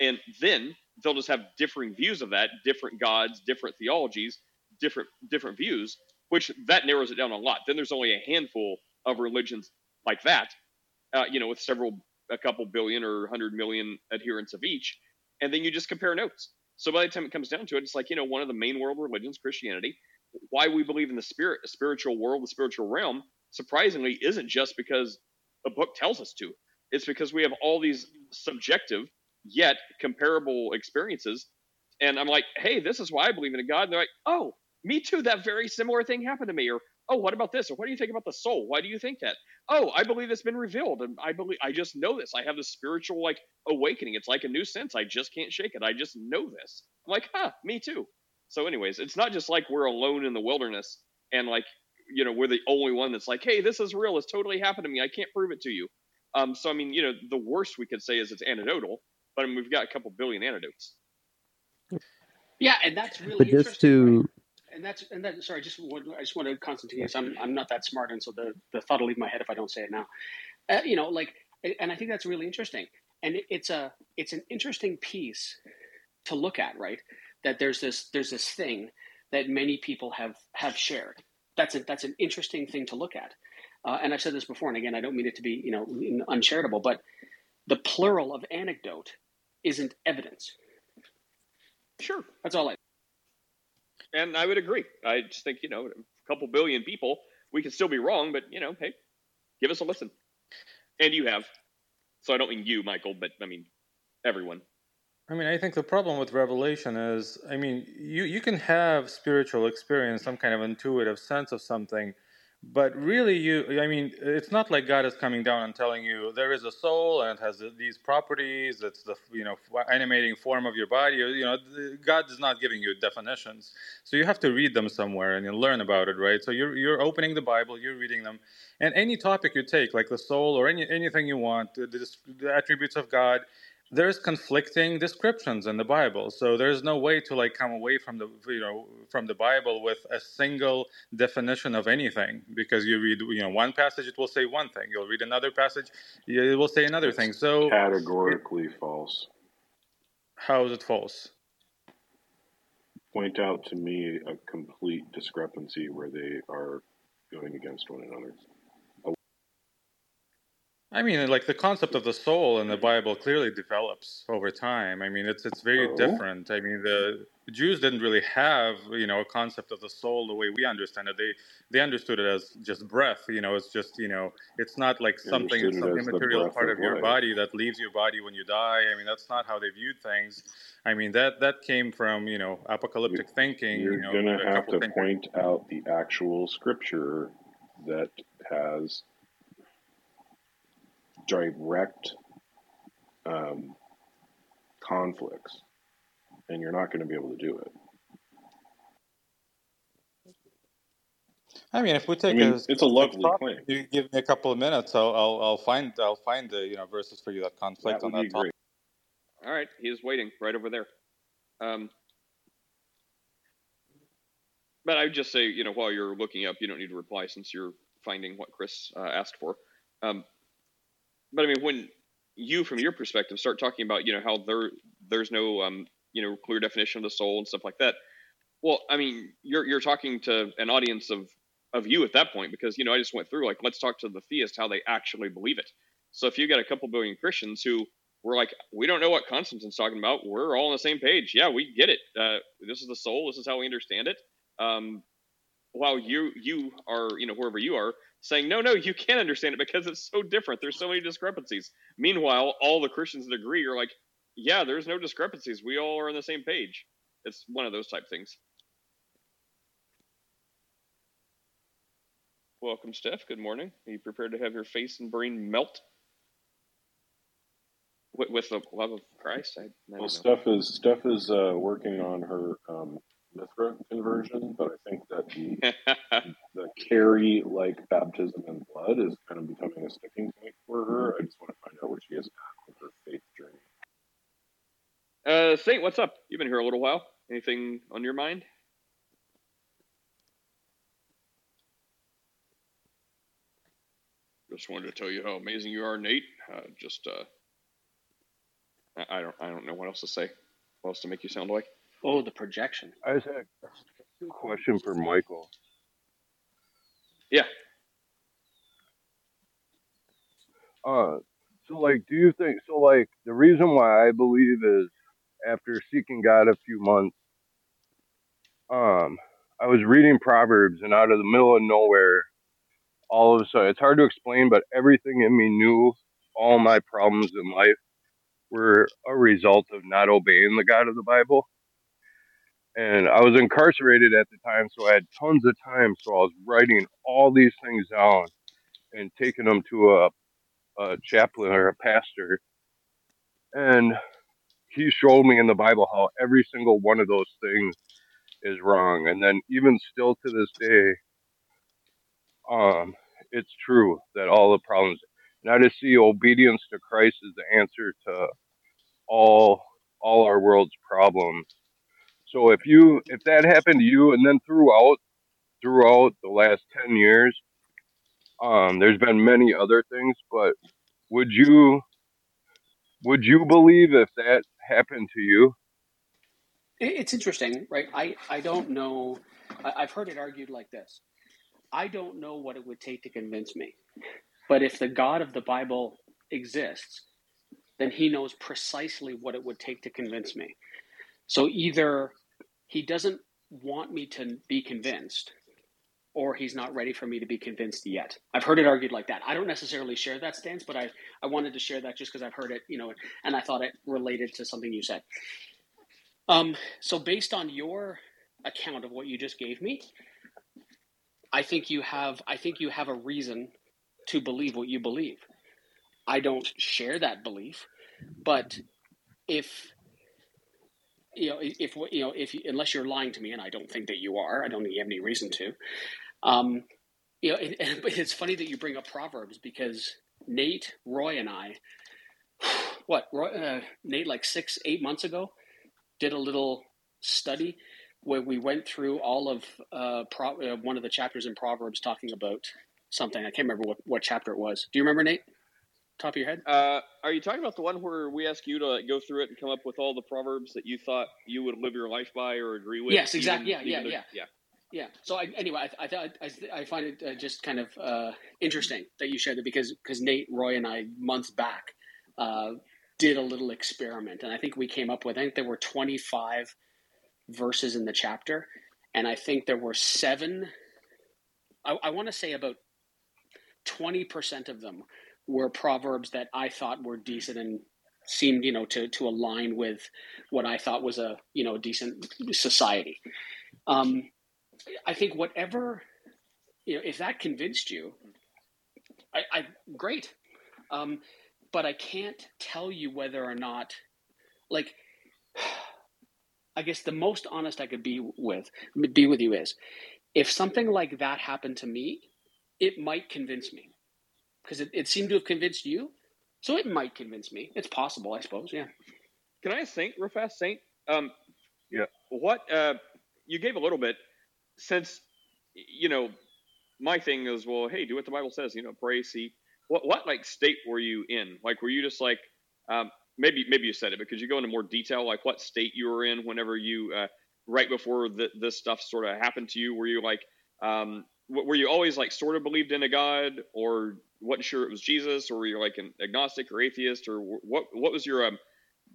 And then they'll just have differing views of that, different gods, different theologies, different different views, which that narrows it down a lot. Then there's only a handful of religions like that, uh, you know, with several, a couple billion or hundred million adherents of each, and then you just compare notes. So by the time it comes down to it, it's like you know one of the main world religions, Christianity. Why we believe in the spirit, spiritual world, the spiritual realm, surprisingly, isn't just because a book tells us to. It's because we have all these subjective yet comparable experiences. And I'm like, hey, this is why I believe in a God. And they're like, oh, me too. That very similar thing happened to me. Or, oh, what about this? Or what do you think about the soul? Why do you think that? Oh, I believe it's been revealed. And I believe, I just know this. I have this spiritual like awakening. It's like a new sense. I just can't shake it. I just know this. I'm like, huh, me too. So, anyways, it's not just like we're alone in the wilderness and like, you know, we're the only one that's like, hey, this is real. It's totally happened to me. I can't prove it to you. Um, so, I mean, you know, the worst we could say is it's anecdotal, but I mean, we've got a couple billion anecdotes. Yeah, and that's really But just to right? And that's and that. Sorry, just want- I just want to Constantine. Yes, I'm I'm not that smart, and so the the thought will leave my head if I don't say it now. Uh, you know, like, and I think that's really interesting. And it, it's a it's an interesting piece to look at, right? That there's this there's this thing that many people have have shared. That's a that's an interesting thing to look at. Uh, and I've said this before, and again, I don't mean it to be you know uncharitable, but the plural of anecdote isn't evidence. Sure. That's all I. And I would agree. I just think, you know, a couple billion people, we could still be wrong, but, you know, hey, give us a listen. And you have. So I don't mean you, Michael, but I mean everyone. I mean, I think the problem with revelation is, I mean, you, you can have spiritual experience, some kind of intuitive sense of something, but really, you, I mean, it's not like God is coming down and telling you there is a soul and it has these properties. It's the you know animating form of your body. You know, God is not giving you definitions, so you have to read them somewhere and you learn about it, right? So you're you're opening the Bible, you're reading them, and any topic you take, like the soul or any anything you want, the, the attributes of God, there's conflicting descriptions in the Bible. So there's no way to like come away from the you know from the Bible with a single definition of anything because you read you know one passage it will say one thing. You'll read another passage it will say another thing. So categorically false. How is it false? Point out to me a complete discrepancy where they are going against one another. I mean, like the concept of the soul in the Bible clearly develops over time. I mean, it's it's very Oh. different. I mean, the Jews didn't really have you know a concept of the soul the way we understand it. They they understood it as just breath. You know, it's just you know, it's not like something some immaterial part of of your body that leaves your body when you die. I mean, that's not how they viewed things. I mean, that that came from you know apocalyptic thinking. You're You know, gonna have to thinkers. point out the actual scripture that has direct um, conflicts, and you're not going to be able to do it. I mean, if we I take mean, a it's a lovely topic, claim. you give me a couple of minutes, I'll I'll, I'll find I'll find the you know verses for you that conflict That on that be topic. great. All right, he is waiting right over there. Um, but I would just say, you know, while you're looking up, you don't need to reply since you're finding what Chris uh, asked for. Um, but I mean, when you, from your perspective, start talking about, you know, how there there's no, um, you know, clear definition of the soul and stuff like that. Well, I mean, you're you're talking to an audience of of you at that point because you know I just went through like let's talk to the theist how they actually believe it. So if you got a couple billion Christians who were like, we don't know what Constantine's talking about, we're all on the same page. Yeah, we get it. Uh, this is the soul. This is how we understand it. Um, while you you are you know wherever you are saying no no you can't understand it because it's so different. There's so many discrepancies. Meanwhile, all the Christians that agree are like, yeah, there's no discrepancies. We all are on the same page. It's one of those type things. Welcome, Steph. Good morning. Are you prepared to have your face and brain melt with, with the love of Christ? I, I Well, know. Steph is Steph is uh, working on her um, Mithra conversion, but I think that the the carry like baptism in blood is kind of becoming a sticking point for her. I just want to find out where she is at with her faith journey. Uh, Saint, what's up? You've been here a little while. Anything on your mind? just wanted to tell you how amazing you are, Nate. Uh, just uh, I, I don't I don't know what else to say. What else to make you sound like? Oh, the projection. I just had a question for Michael. Yeah. Uh, so like, do you think so? Like, the reason why I believe is after seeking God a few months, um, I was reading Proverbs, and out of the middle of nowhere, all of a sudden, it's hard to explain, but everything in me knew all my problems in life were a result of not obeying the God of the Bible. And I was incarcerated at the time, so I had tons of time. So I was writing all these things down and taking them to a, a chaplain or a pastor. And he showed me in the Bible how every single one of those things is wrong. And then even still to this day, um, it's true that all the problems, and I just see obedience to Christ is the answer to all all our world's problems. So if you if that happened to you, and then throughout throughout the last ten years, um, there's been many other things, but would you would you believe if that happened to you? It's interesting, right? I, I don't know. I, have heard it argued like this I don't know what it would take to convince me. But if the God of the Bible exists, then he knows precisely what it would take to convince me. So either he doesn't want me to be convinced, or he's not ready for me to be convinced yet. I've heard it argued like that. I don't necessarily share that stance, but I, I wanted to share that just because I've heard it, you know, and I thought it related to something you said. Um, so based on your account of what you just gave me, I think you have I think you have a reason to believe what you believe. I don't share that belief, but if you know if you know if unless you're lying to me, and I don't think that you are, I don't think you have any reason to. Um, you know, it, it's funny that you bring up Proverbs because Nate, Roy, and I, what Roy, uh, Nate, like six, eight months ago, did a little study where we went through all of uh, Pro- uh, one of the chapters in Proverbs talking about something. I can't remember what, what chapter it was. Do you remember, Nate? Top of your head? Uh, are you talking about the one where we ask you to go through it and come up with all the proverbs that you thought you would live your life by or agree with? Yes, exactly. Even, yeah, even yeah, though- yeah, yeah. So I, anyway, I, I, I, I find it uh, just kind of uh, interesting that you shared that because because Nate, Roy, and I months back uh, did a little experiment, and I think we came up with I think there were twenty five verses in the chapter, and I think there were seven. I, I want to say about twenty percent of them were proverbs that I thought were decent and seemed, you know, to to align with what I thought was a you know decent society. Um, I think whatever you know, if that convinced you, I, I great. Um, but I can't tell you whether or not, like, I guess the most honest I could be with be with you is if something like that happened to me, it might convince me because it, it seemed to have convinced you. So it might convince me. It's possible, I suppose. Yeah. Can I think real fast, Saint? Um, yeah. What uh, you gave a little bit since you know my thing is well, hey, do what the Bible says. You know, pray, see. What what like state were you in? Like, were you just like um, maybe maybe you said it, but could you go into more detail, like what state you were in whenever you uh, right before the, this stuff sort of happened to you? Were you like um, w- were you always like sort of believed in a God, or wasn't sure it was Jesus, or were you like an agnostic or atheist, or what what was your um,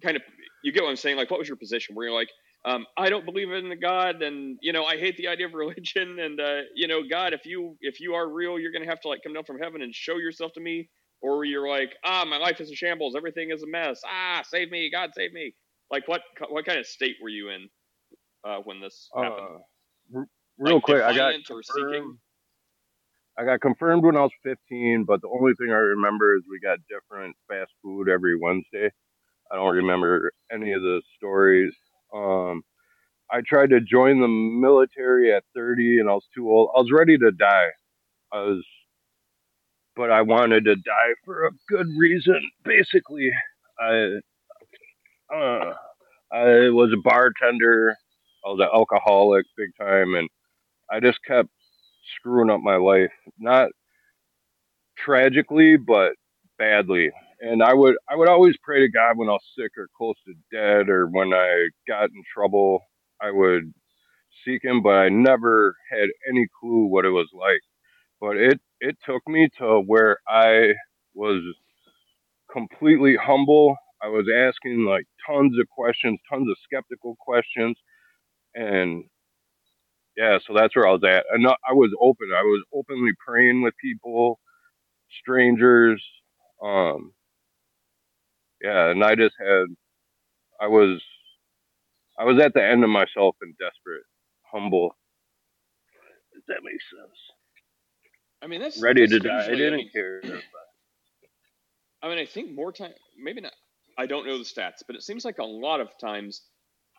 kind of you get what I'm saying? Like, what was your position? Were you're like um, I don't believe in a God, and you know I hate the idea of religion, and uh, you know God, if you if you are real, you're gonna have to like come down from heaven and show yourself to me, or you're like, ah, my life is a shambles, everything is a mess, ah, save me, God, save me. Like what what kind of state were you in uh, when this happened? Uh, r- real Like quick, I got confirmed. I got confirmed when I was 15, but the only thing I remember is we got different fast food every Wednesday. I don't remember any of the stories. Um, I tried to join the military at 30, and I was too old. I was ready to die. I was, but I wanted to die for a good reason. Basically, I, uh, I was a bartender. I was an alcoholic big time, and I just kept screwing up my life. Not tragically, but badly. And I would I would always pray to God when I was sick or close to dead or when I got in trouble. I would seek Him, but I never had any clue what it was like. But it it took me to where I was completely humble. I was asking like tons of questions, tons of skeptical questions, and yeah, so that's where I was at. And I was open. I was openly praying with people, strangers. Um, yeah, and I just had, I was, I was at the end of myself and desperate, humble. If that makes sense. I mean, that's Ready that's to die. I. I didn't mean, care. I mean, I think more time, maybe not. I don't know the stats, but it seems like a lot of times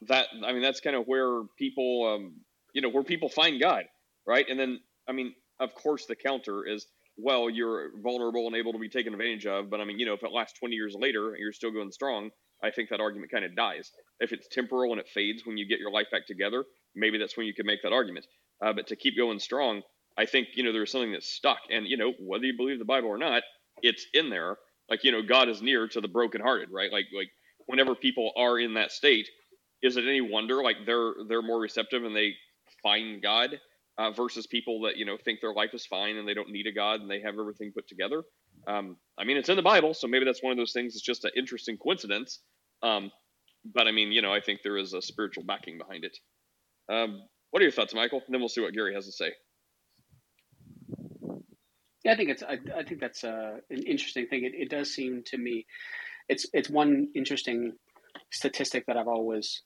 that I mean that's kind of where people, um, you know, where people find God, right? And then I mean, of course, the counter is well, you're vulnerable and able to be taken advantage of, but I mean, you know, if it lasts 20 years later and you're still going strong, I think that argument kind of dies. If it's temporal and it fades when you get your life back together, maybe that's when you can make that argument. Uh, but to keep going strong, I think you know there's something that's stuck, and you know whether you believe the Bible or not, it's in there. Like you know, God is near to the brokenhearted, right? Like like whenever people are in that state, is it any wonder like they're they're more receptive and they find God uh, versus people that you know think their life is fine and they don't need a God and they have everything put together? Um, I mean, it's in the Bible, so maybe that's one of those things. It's just an interesting coincidence. Um, but I mean, you know, I think there is a spiritual backing behind it. Um, what are your thoughts, Michael? And then we'll see what Gary has to say. Yeah, I think it's. I, I think that's uh, an interesting thing. It, it does seem to me, it's it's one interesting statistic that I've always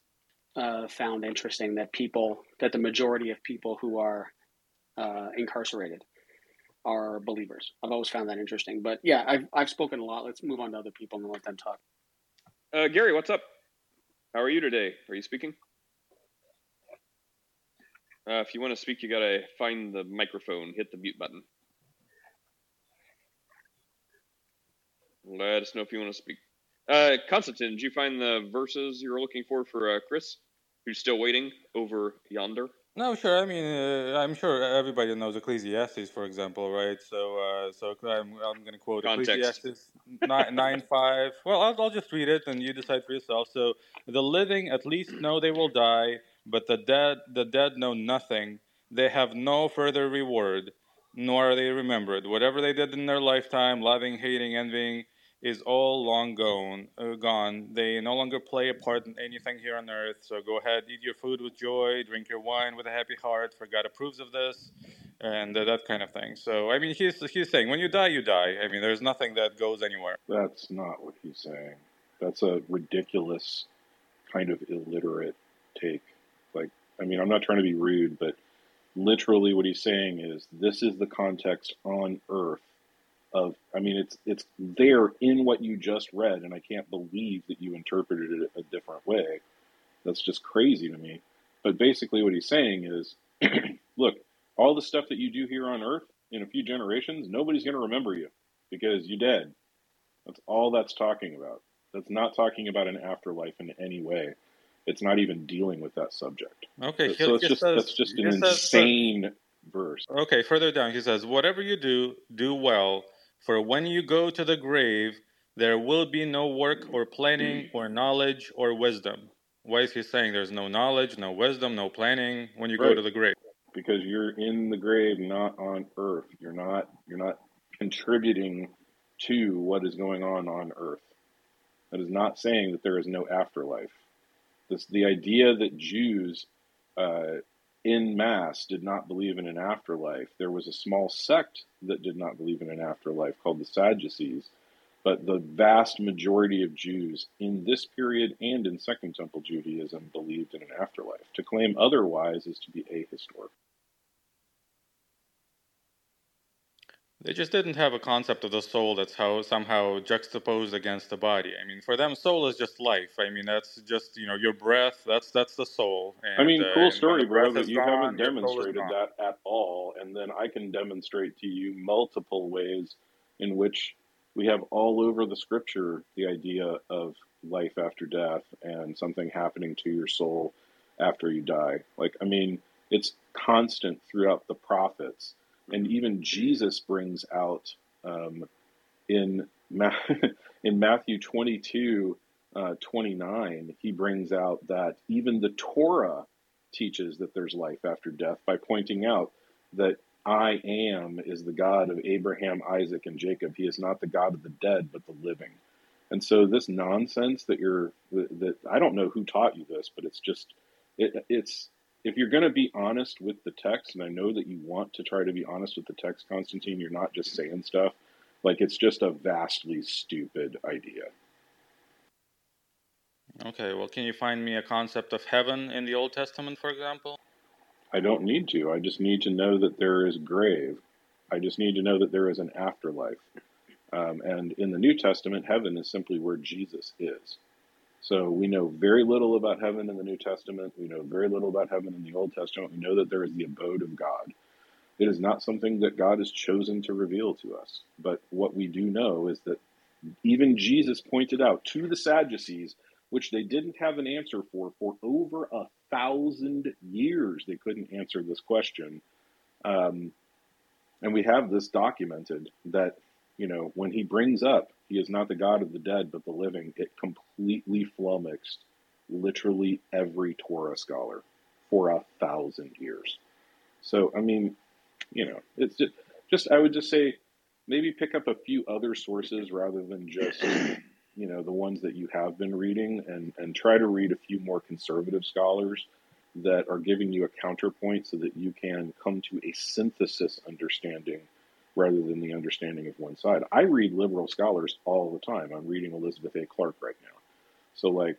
uh, found interesting that people that the majority of people who are uh, incarcerated are believers. I've always found that interesting. But yeah, I've I've spoken a lot. Let's move on to other people and let them talk. Uh, Gary, what's up? How are you today? Are you speaking? Uh, if you want to speak, you gotta find the microphone, hit the mute button. Let us know if you want to speak. Uh, Constantine, did you find the verses you were looking for for uh, Chris, who's still waiting over yonder? No, sure. I mean, uh, I'm sure everybody knows Ecclesiastes, for example, right? So, uh, so I'm, I'm going to quote Context. Ecclesiastes nine, nine five. Well, I'll, I'll just read it, and you decide for yourself. So, the living at least know they will die, but the dead, the dead know nothing. They have no further reward, nor are they remembered. Whatever they did in their lifetime, loving, hating, envying, is all long gone. Uh, gone. They no longer play a part in anything here on earth. So go ahead, eat your food with joy, drink your wine with a happy heart, for God approves of this, and uh, that kind of thing. So I mean, he's he's saying when you die, you die. I mean, there's nothing that goes anywhere. That's not what he's saying. That's a ridiculous, kind of illiterate take. Like, I mean, I'm not trying to be rude, but literally what he's saying is this is the context on earth of I mean it's it's there in what you just read and I can't believe that you interpreted it a different way. That's just crazy to me. But basically what he's saying is look, all the stuff that you do here on earth in a few generations, nobody's going to remember you because you're dead. That's all that's talking about. That's not talking about an afterlife in any way. It's not even dealing with that subject. Okay, So it's just that's just an insane verse. Okay, further down, he says, Whatever you do, do well, for when you go to the grave, there will be no work or planning or knowledge or wisdom. Why is he saying there's no knowledge, no wisdom, no planning when you go to the grave? because you're in the grave not on earth. You're not you're not contributing to what is going on on earth. That is not saying that there is no afterlife. This the idea that jews uh, in mass did not believe in an afterlife there was a small sect that did not believe in an afterlife called the sadducees but the vast majority of Jews in this period and in Second Temple Judaism believed in an afterlife. To claim otherwise is to be ahistorical. They just didn't have a concept of the soul that's how somehow juxtaposed against the body. I mean, for them, soul is just life. I mean, that's just you know your breath. That's that's the soul. And, I mean, uh, cool when story, bro, but you gone, haven't your soul is demonstrated that at all. And then I can demonstrate to you multiple ways in which we have all over the scripture the idea of life after death and something happening to your soul after you die. Like, I mean, it's constant throughout the prophets. And even Jesus brings out Um, in Ma- in Matthew 22, uh, 29, he brings out that even the Torah teaches that there's life after death by pointing out that I am is the God of Abraham, Isaac, and Jacob. He is not the God of the dead, but the living. And so this nonsense that you're that I don't know who taught you this, but it's just it, it's if you're going to be honest with the text, and I know that you want to try to be honest with the text, Constantine, you're not just saying stuff. Like it's just a vastly stupid idea. Okay, well, can you find me a concept of heaven in the Old Testament, for example? I don't need to. I just need to know that there is grave. I just need to know that there is an afterlife. Um, and in the New Testament, heaven is simply where Jesus is. So we know very little about heaven in the New Testament. We know very little about heaven in the Old Testament. We know that there is the abode of God. It is not something that God has chosen to reveal to us. But what we do know is that even Jesus pointed out to the Sadducees, which they didn't have an answer for for over a thousand years, they couldn't answer this question. Um, and we have this documented that you know, when he brings up he is not the God of the dead but the living, it completely flummoxed literally every Torah scholar for a thousand years. So, I mean, you know, it's just, just I would just say maybe pick up a few other sources rather than just, you know, the ones that you have been reading and, and try to read a few more conservative scholars that are giving you a counterpoint so that you can come to a synthesis understanding rather than the understanding of one side. I read liberal scholars all the time. I'm reading Elizabeth A. Clark right now. So, like,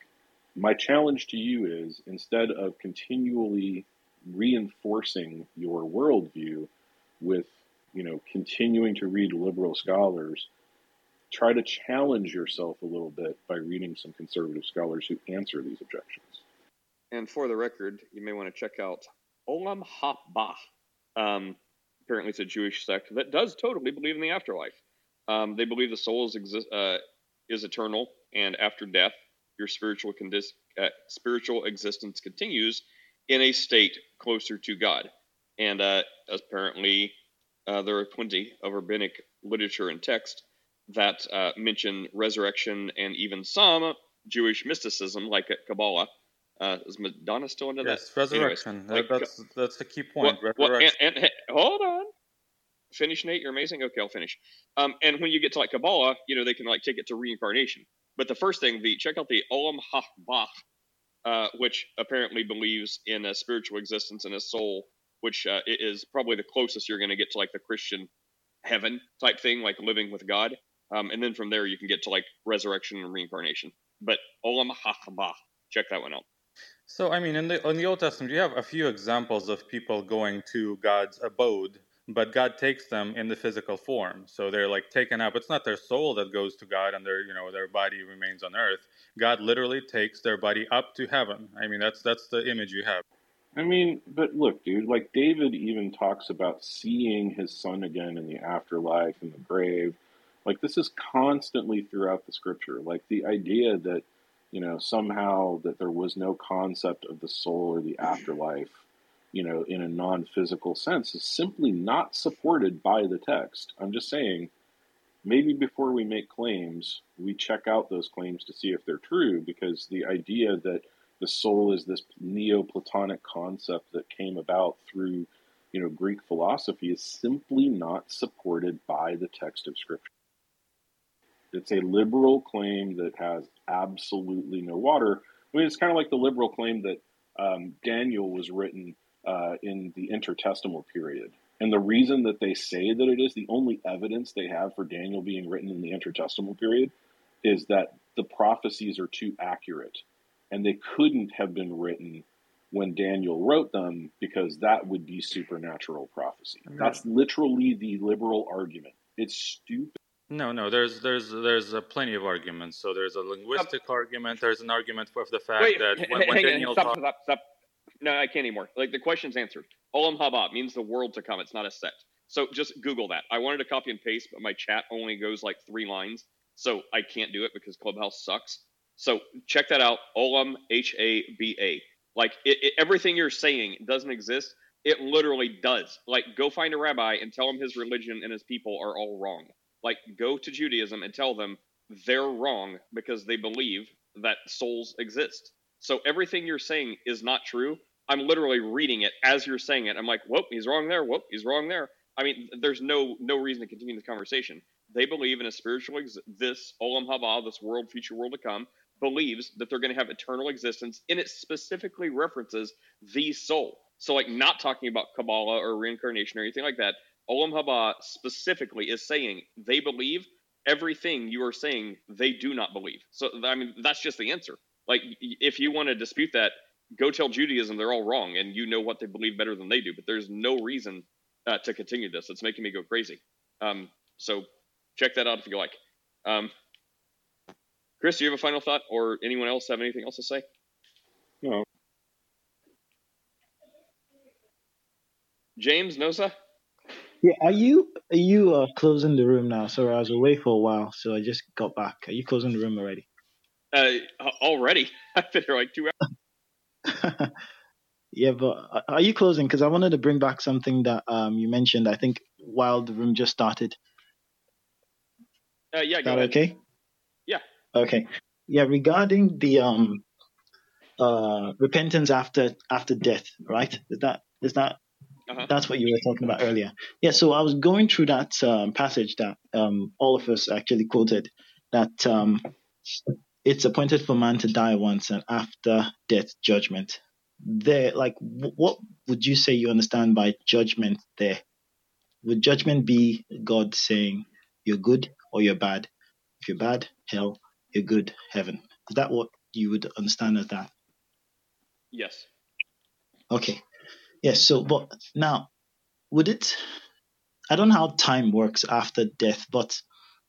my challenge to you is instead of continually reinforcing your worldview with, you know, continuing to read liberal scholars, try to challenge yourself a little bit by reading some conservative scholars who answer these objections. And for the record, you may want to check out Olam Haba. Um, apparently it's a Jewish sect that does totally believe in the afterlife. Um, they believe the soul is, exi- uh, is eternal, and after death, your spiritual condis- uh, spiritual existence continues in a state closer to God. And uh, apparently, uh, there are plenty of rabbinic literature and text that uh, mention resurrection and even some Jewish mysticism, like Kabbalah. Uh, is Madonna still into Yes, that? resurrection. Anyways, like, that's that's the key point. well, well, and, and, hold on. Finish, Nate. You're amazing. Okay, I'll finish. Um, and when you get to like Kabbalah, you know they can like take it to reincarnation. But the first thing, the check out the Olam Haba, uh, which apparently believes in a spiritual existence and a soul, which uh, is probably the closest you're going to get to like the Christian heaven type thing, like living with God. Um, and then from there you can get to like resurrection and reincarnation. But Olam Haba, check that one out. So, I mean, in the in the Old Testament, you have a few examples of people going to God's abode, but God takes them in the physical form. So they're like taken up. It's not their soul that goes to God, and their you know their body remains on earth. God literally takes their body up to heaven. I mean, that's that's the image you have. I mean, but look, dude, like David even talks about seeing his son again in the afterlife, in the grave. Like, this is constantly throughout the scripture. Like, the idea that, you know, somehow that there was no concept of the soul or the afterlife, you know, in a non physical sense is simply not supported by the text. I'm just saying, maybe before we make claims, we check out those claims to see if they're true, because the idea that the soul is this Neoplatonic concept that came about through, you know, Greek philosophy is simply not supported by the text of Scripture. It's a liberal claim that has absolutely no water. I mean, it's kind of like the liberal claim that um, Daniel was written uh, in the intertestamental period. And the reason that they say that it is the only evidence they have for Daniel being written in the intertestamental period is that the prophecies are too accurate and they couldn't have been written when Daniel wrote them because that would be supernatural prophecy. That's literally the liberal argument. It's stupid. No, no. There's there's there's uh, plenty of arguments. So there's a linguistic argument. There's an argument for the fact Wait, that when, when hang on, Daniel stop, stop, stop. No, I can't anymore. Like the question's answered. Olam Haba means the world to come. It's not a set. So just Google that. I wanted to copy and paste, but my chat only goes like three lines, so I can't do it because Clubhouse sucks. So check that out. Olam H A B A. Like it, it, everything you're saying doesn't exist. It literally does. Like go find a rabbi and tell him his religion and his people are all wrong. Like, go to Judaism and tell them they're wrong because they believe that souls exist. So everything you're saying is not true. I'm literally reading it as you're saying it. I'm like, whoop, he's wrong there. Whoop, he's wrong there. I mean, there's no no reason to continue the conversation. They believe in a spiritual ex- this olam haba, this world, future world to come, believes that they're going to have eternal existence, and it specifically references the soul. So, like, not talking about Kabbalah or reincarnation or anything like that. Olam haba specifically is saying they believe everything you are saying they do not believe. So, I mean, that's just the answer. Like, if you want to dispute that, go tell Judaism they're all wrong, and you know what they believe better than they do. But there's no reason uh, to continue this. It's making me go crazy. Um, so check that out if you like. Um, Chris, do you have a final thought, or anyone else have anything else to say? No. James Nosa. Yeah, are you are you uh, closing the room now? Sorry, I was away for a while, so I just got back. Are you closing the room already? Uh, already, I've been here like two hours. Yeah, but uh, are you closing? Because I wanted to bring back something that um you mentioned. I think while the room just started. Uh, yeah, Is that ahead. okay? Yeah. Okay. Yeah, regarding the um uh repentance after after death, right? Is that is that Uh-huh. that's what you were talking about earlier? Yeah. So I was going through that um, passage that um all of us actually quoted that um it's appointed for man to die once and after death judgment. There, like, wh- what would you say you understand by judgment there? Would judgment be God saying you're good or you're bad? If you're bad, hell. You're good, heaven. Is that what you would understand as that? Yes. Okay. Yes. so, but now, would it? I don't know how time works after death, but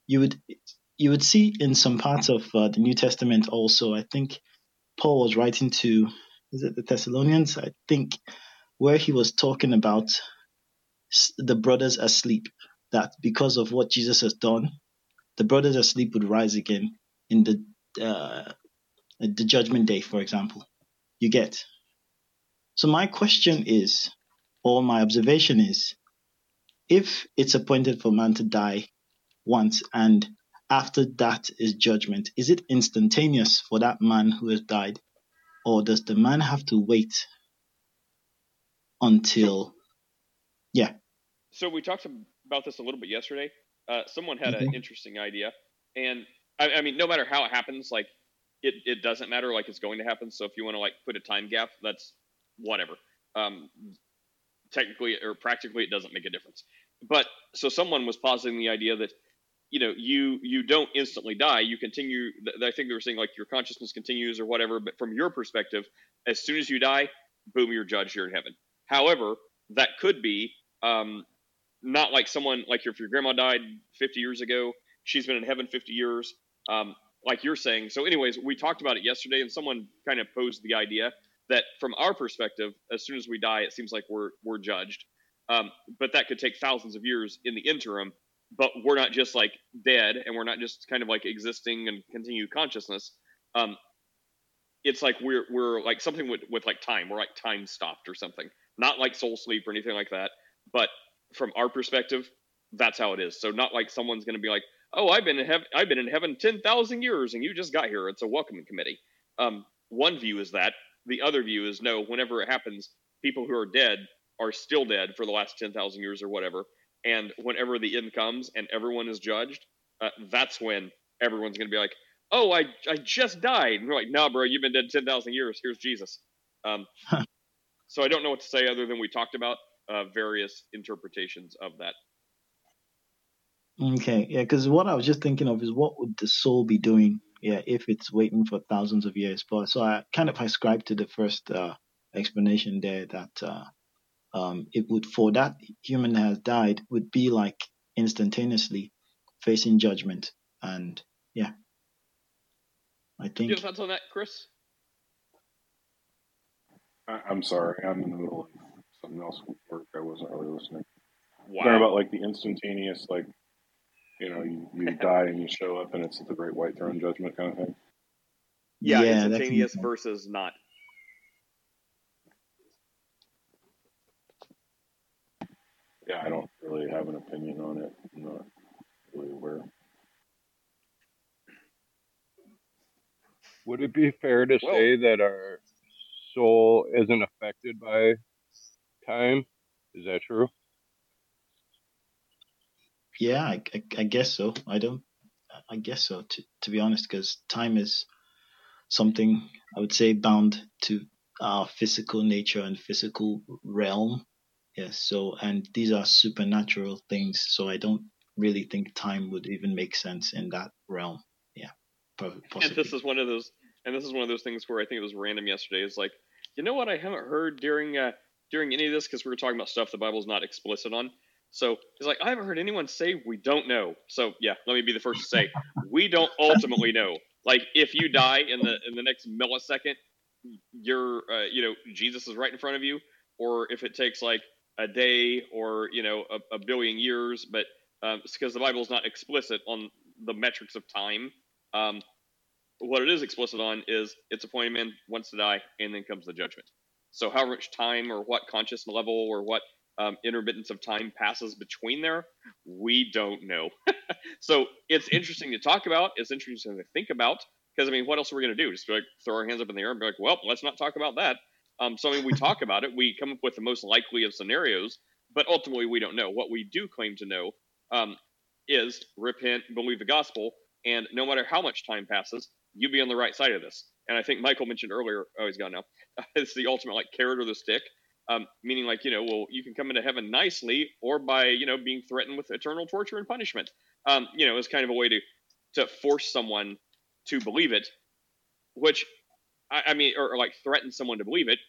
you would you would see in some parts of uh, the New Testament also. I think Paul was writing to is it the Thessalonians? I think where he was talking about the brothers asleep. That because of what Jesus has done, the brothers asleep would rise again in the uh, the judgment day, for example. You get. So my question is, or my observation is, if it's appointed for man to die once and after that is judgment, is it instantaneous for that man who has died? Or does the man have to wait until, yeah, So we talked about this a little bit yesterday. Uh, someone had an interesting idea, and I, I mean, no matter how it happens, like it, it doesn't matter. Like it's going to happen. So if you want to like put a time gap, that's whatever. Um, technically or practically, it doesn't make a difference. But so someone was positing the idea that you know you you don't instantly die. You continue. I think they were saying like your consciousness continues or whatever. But from your perspective, as soon as you die, boom, you're judged. You're in heaven. However, that could be um, not like someone like if your grandma died 50 years ago, she's been in heaven 50 years, um, like you're saying. So, anyways, we talked about it yesterday, and someone kind of posed the idea that from our perspective, as soon as we die, it seems like we're we're judged. Um, but that could take thousands of years in the interim. But we're not just like dead, and we're not just kind of like existing and continue consciousness. Um, it's like we're we're like something with with like time. We're like time stopped or something. Not like soul sleep or anything like that. But from our perspective, that's how it is. So not like someone's going to be like, "Oh, I've been in heaven. I've been in heaven ten thousand years, and you just got here." It's a welcoming committee. Um, one view is that. The other view is no. Whenever it happens, people who are dead are still dead for the last ten thousand years or whatever. And whenever the end comes and everyone is judged, uh, that's when everyone's going to be like, "Oh, I I just died." And we're like, nah, bro, you've been dead ten thousand years. Here's Jesus." Um, so I don't know what to say other than we talked about uh, various interpretations of that. okay, yeah, because what I was just thinking of is what would the soul be doing, yeah, if it's waiting for thousands of years? But so I kind of ascribe to the first uh, explanation there that uh, um, it would for that human that has died would be like instantaneously facing judgment, and yeah, I Do you have thoughts on that, Chris? I, I'm sorry, I'm in the middle of something else work. I wasn't really listening. Wow. Sorry about like the instantaneous, like you know, you, you die and you show up and it's the Great White Throne Judgment kind of thing. Yeah, yeah, that's instantaneous versus not. Yeah, I don't really have an opinion on it. I'm not really over. Would it be fair to Well, say that our soul isn't affected by time? Is that true? Yeah, I, I, I guess so. I don't. I guess so. To to be honest, because time is something I would say bound to our physical nature and physical realm. Yes. So and these are supernatural things. So I don't really think time would even make sense in that realm. Yeah, po- and this is one of those and this is one of those things where I think it was random yesterday. Is like, you know what I haven't heard during uh, during any of this because we were talking about stuff the Bible's not explicit on. So it's like I haven't heard anyone say we don't know. So yeah, let me be the first to say we don't ultimately know. Like if you die in the in the next millisecond, you're uh, you know Jesus is right in front of you, or if it takes like a day or you know a, a billion years, but um, because the Bible is not explicit on the metrics of time. Um, what it is explicit on is it's appointed man wants to die, and then comes the judgment. So however much time or what conscious level or what um, intermittence of time passes between there, we don't know. so it's interesting to talk about. It's interesting to think about because I mean, what else are we going to do? Just like throw our hands up in the air and be like, well, let's not talk about that. Um, so I mean, we talk about it. We come up with the most likely of scenarios, but ultimately we don't know. What we do claim to know um, is repent, believe the gospel, and no matter how much time passes, you be on the right side of this. And I think Michael mentioned earlier. Oh, he's gone now. it's the ultimate like carrot or the stick. Um, meaning like you know, well, you can come into heaven nicely, or by you know being threatened with eternal torture and punishment. Um, you know, it's kind of a way to to force someone to believe it, which I, I mean, or, or like threaten someone to believe it,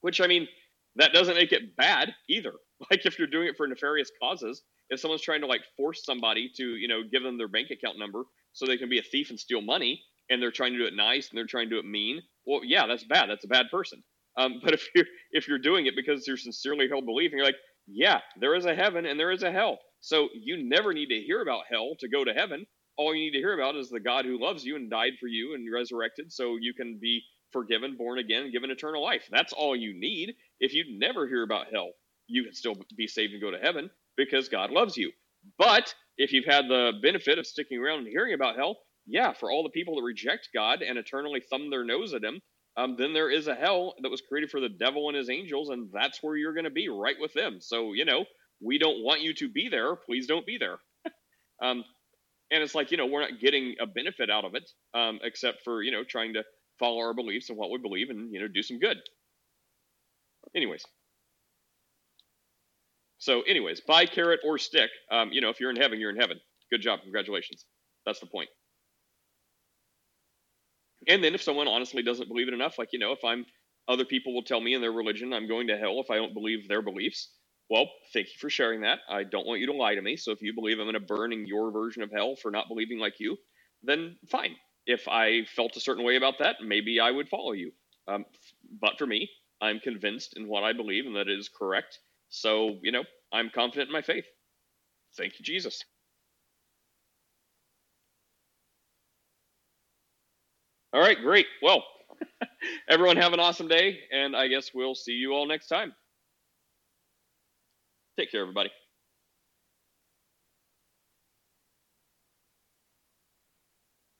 which I mean, that doesn't make it bad either. Like if you're doing it for nefarious causes, if someone's trying to like force somebody to, you know, give them their bank account number so they can be a thief and steal money, and they're trying to do it nice and they're trying to do it mean, well, yeah, that's bad. That's a bad person. Um, but if you're if you're doing it because you're sincerely held belief, and you're like, yeah, there is a heaven and there is a hell, so you never need to hear about hell to go to heaven. All you need to hear about is the God who loves you and died for you and resurrected, so you can be forgiven, born again, given eternal life. That's all you need. If you never hear about hell, you can still be saved and go to heaven because God loves you. But if you've had the benefit of sticking around and hearing about hell, yeah, for all the people that reject God and eternally thumb their nose at Him, um, then there is a hell that was created for the devil and his angels, and that's where you're going to be, right with them. So, you know, we don't want you to be there. Please don't be there. um, and it's like, you know, we're not getting a benefit out of it, um, except for, you know, trying to follow our beliefs and what we believe and, you know, do some good. Anyways. So, anyways, by carrot or stick. Um, you know, if you're in heaven, you're in heaven. Good job. Congratulations. That's the point. And then if someone honestly doesn't believe it enough, like, you know, if I'm, other people will tell me in their religion I'm going to hell if I don't believe their beliefs. Well, thank you for sharing that. I don't want you to lie to me. So if you believe I'm going to burn in your version of hell for not believing like you, then fine. If I felt a certain way about that, maybe I would follow you. Um, but for me, I'm convinced in what I believe and that it is correct. So, you know, I'm confident in my faith. Thank you, Jesus. All right, great. Well, everyone have an awesome day, and I guess we'll see you all next time. Take care, everybody.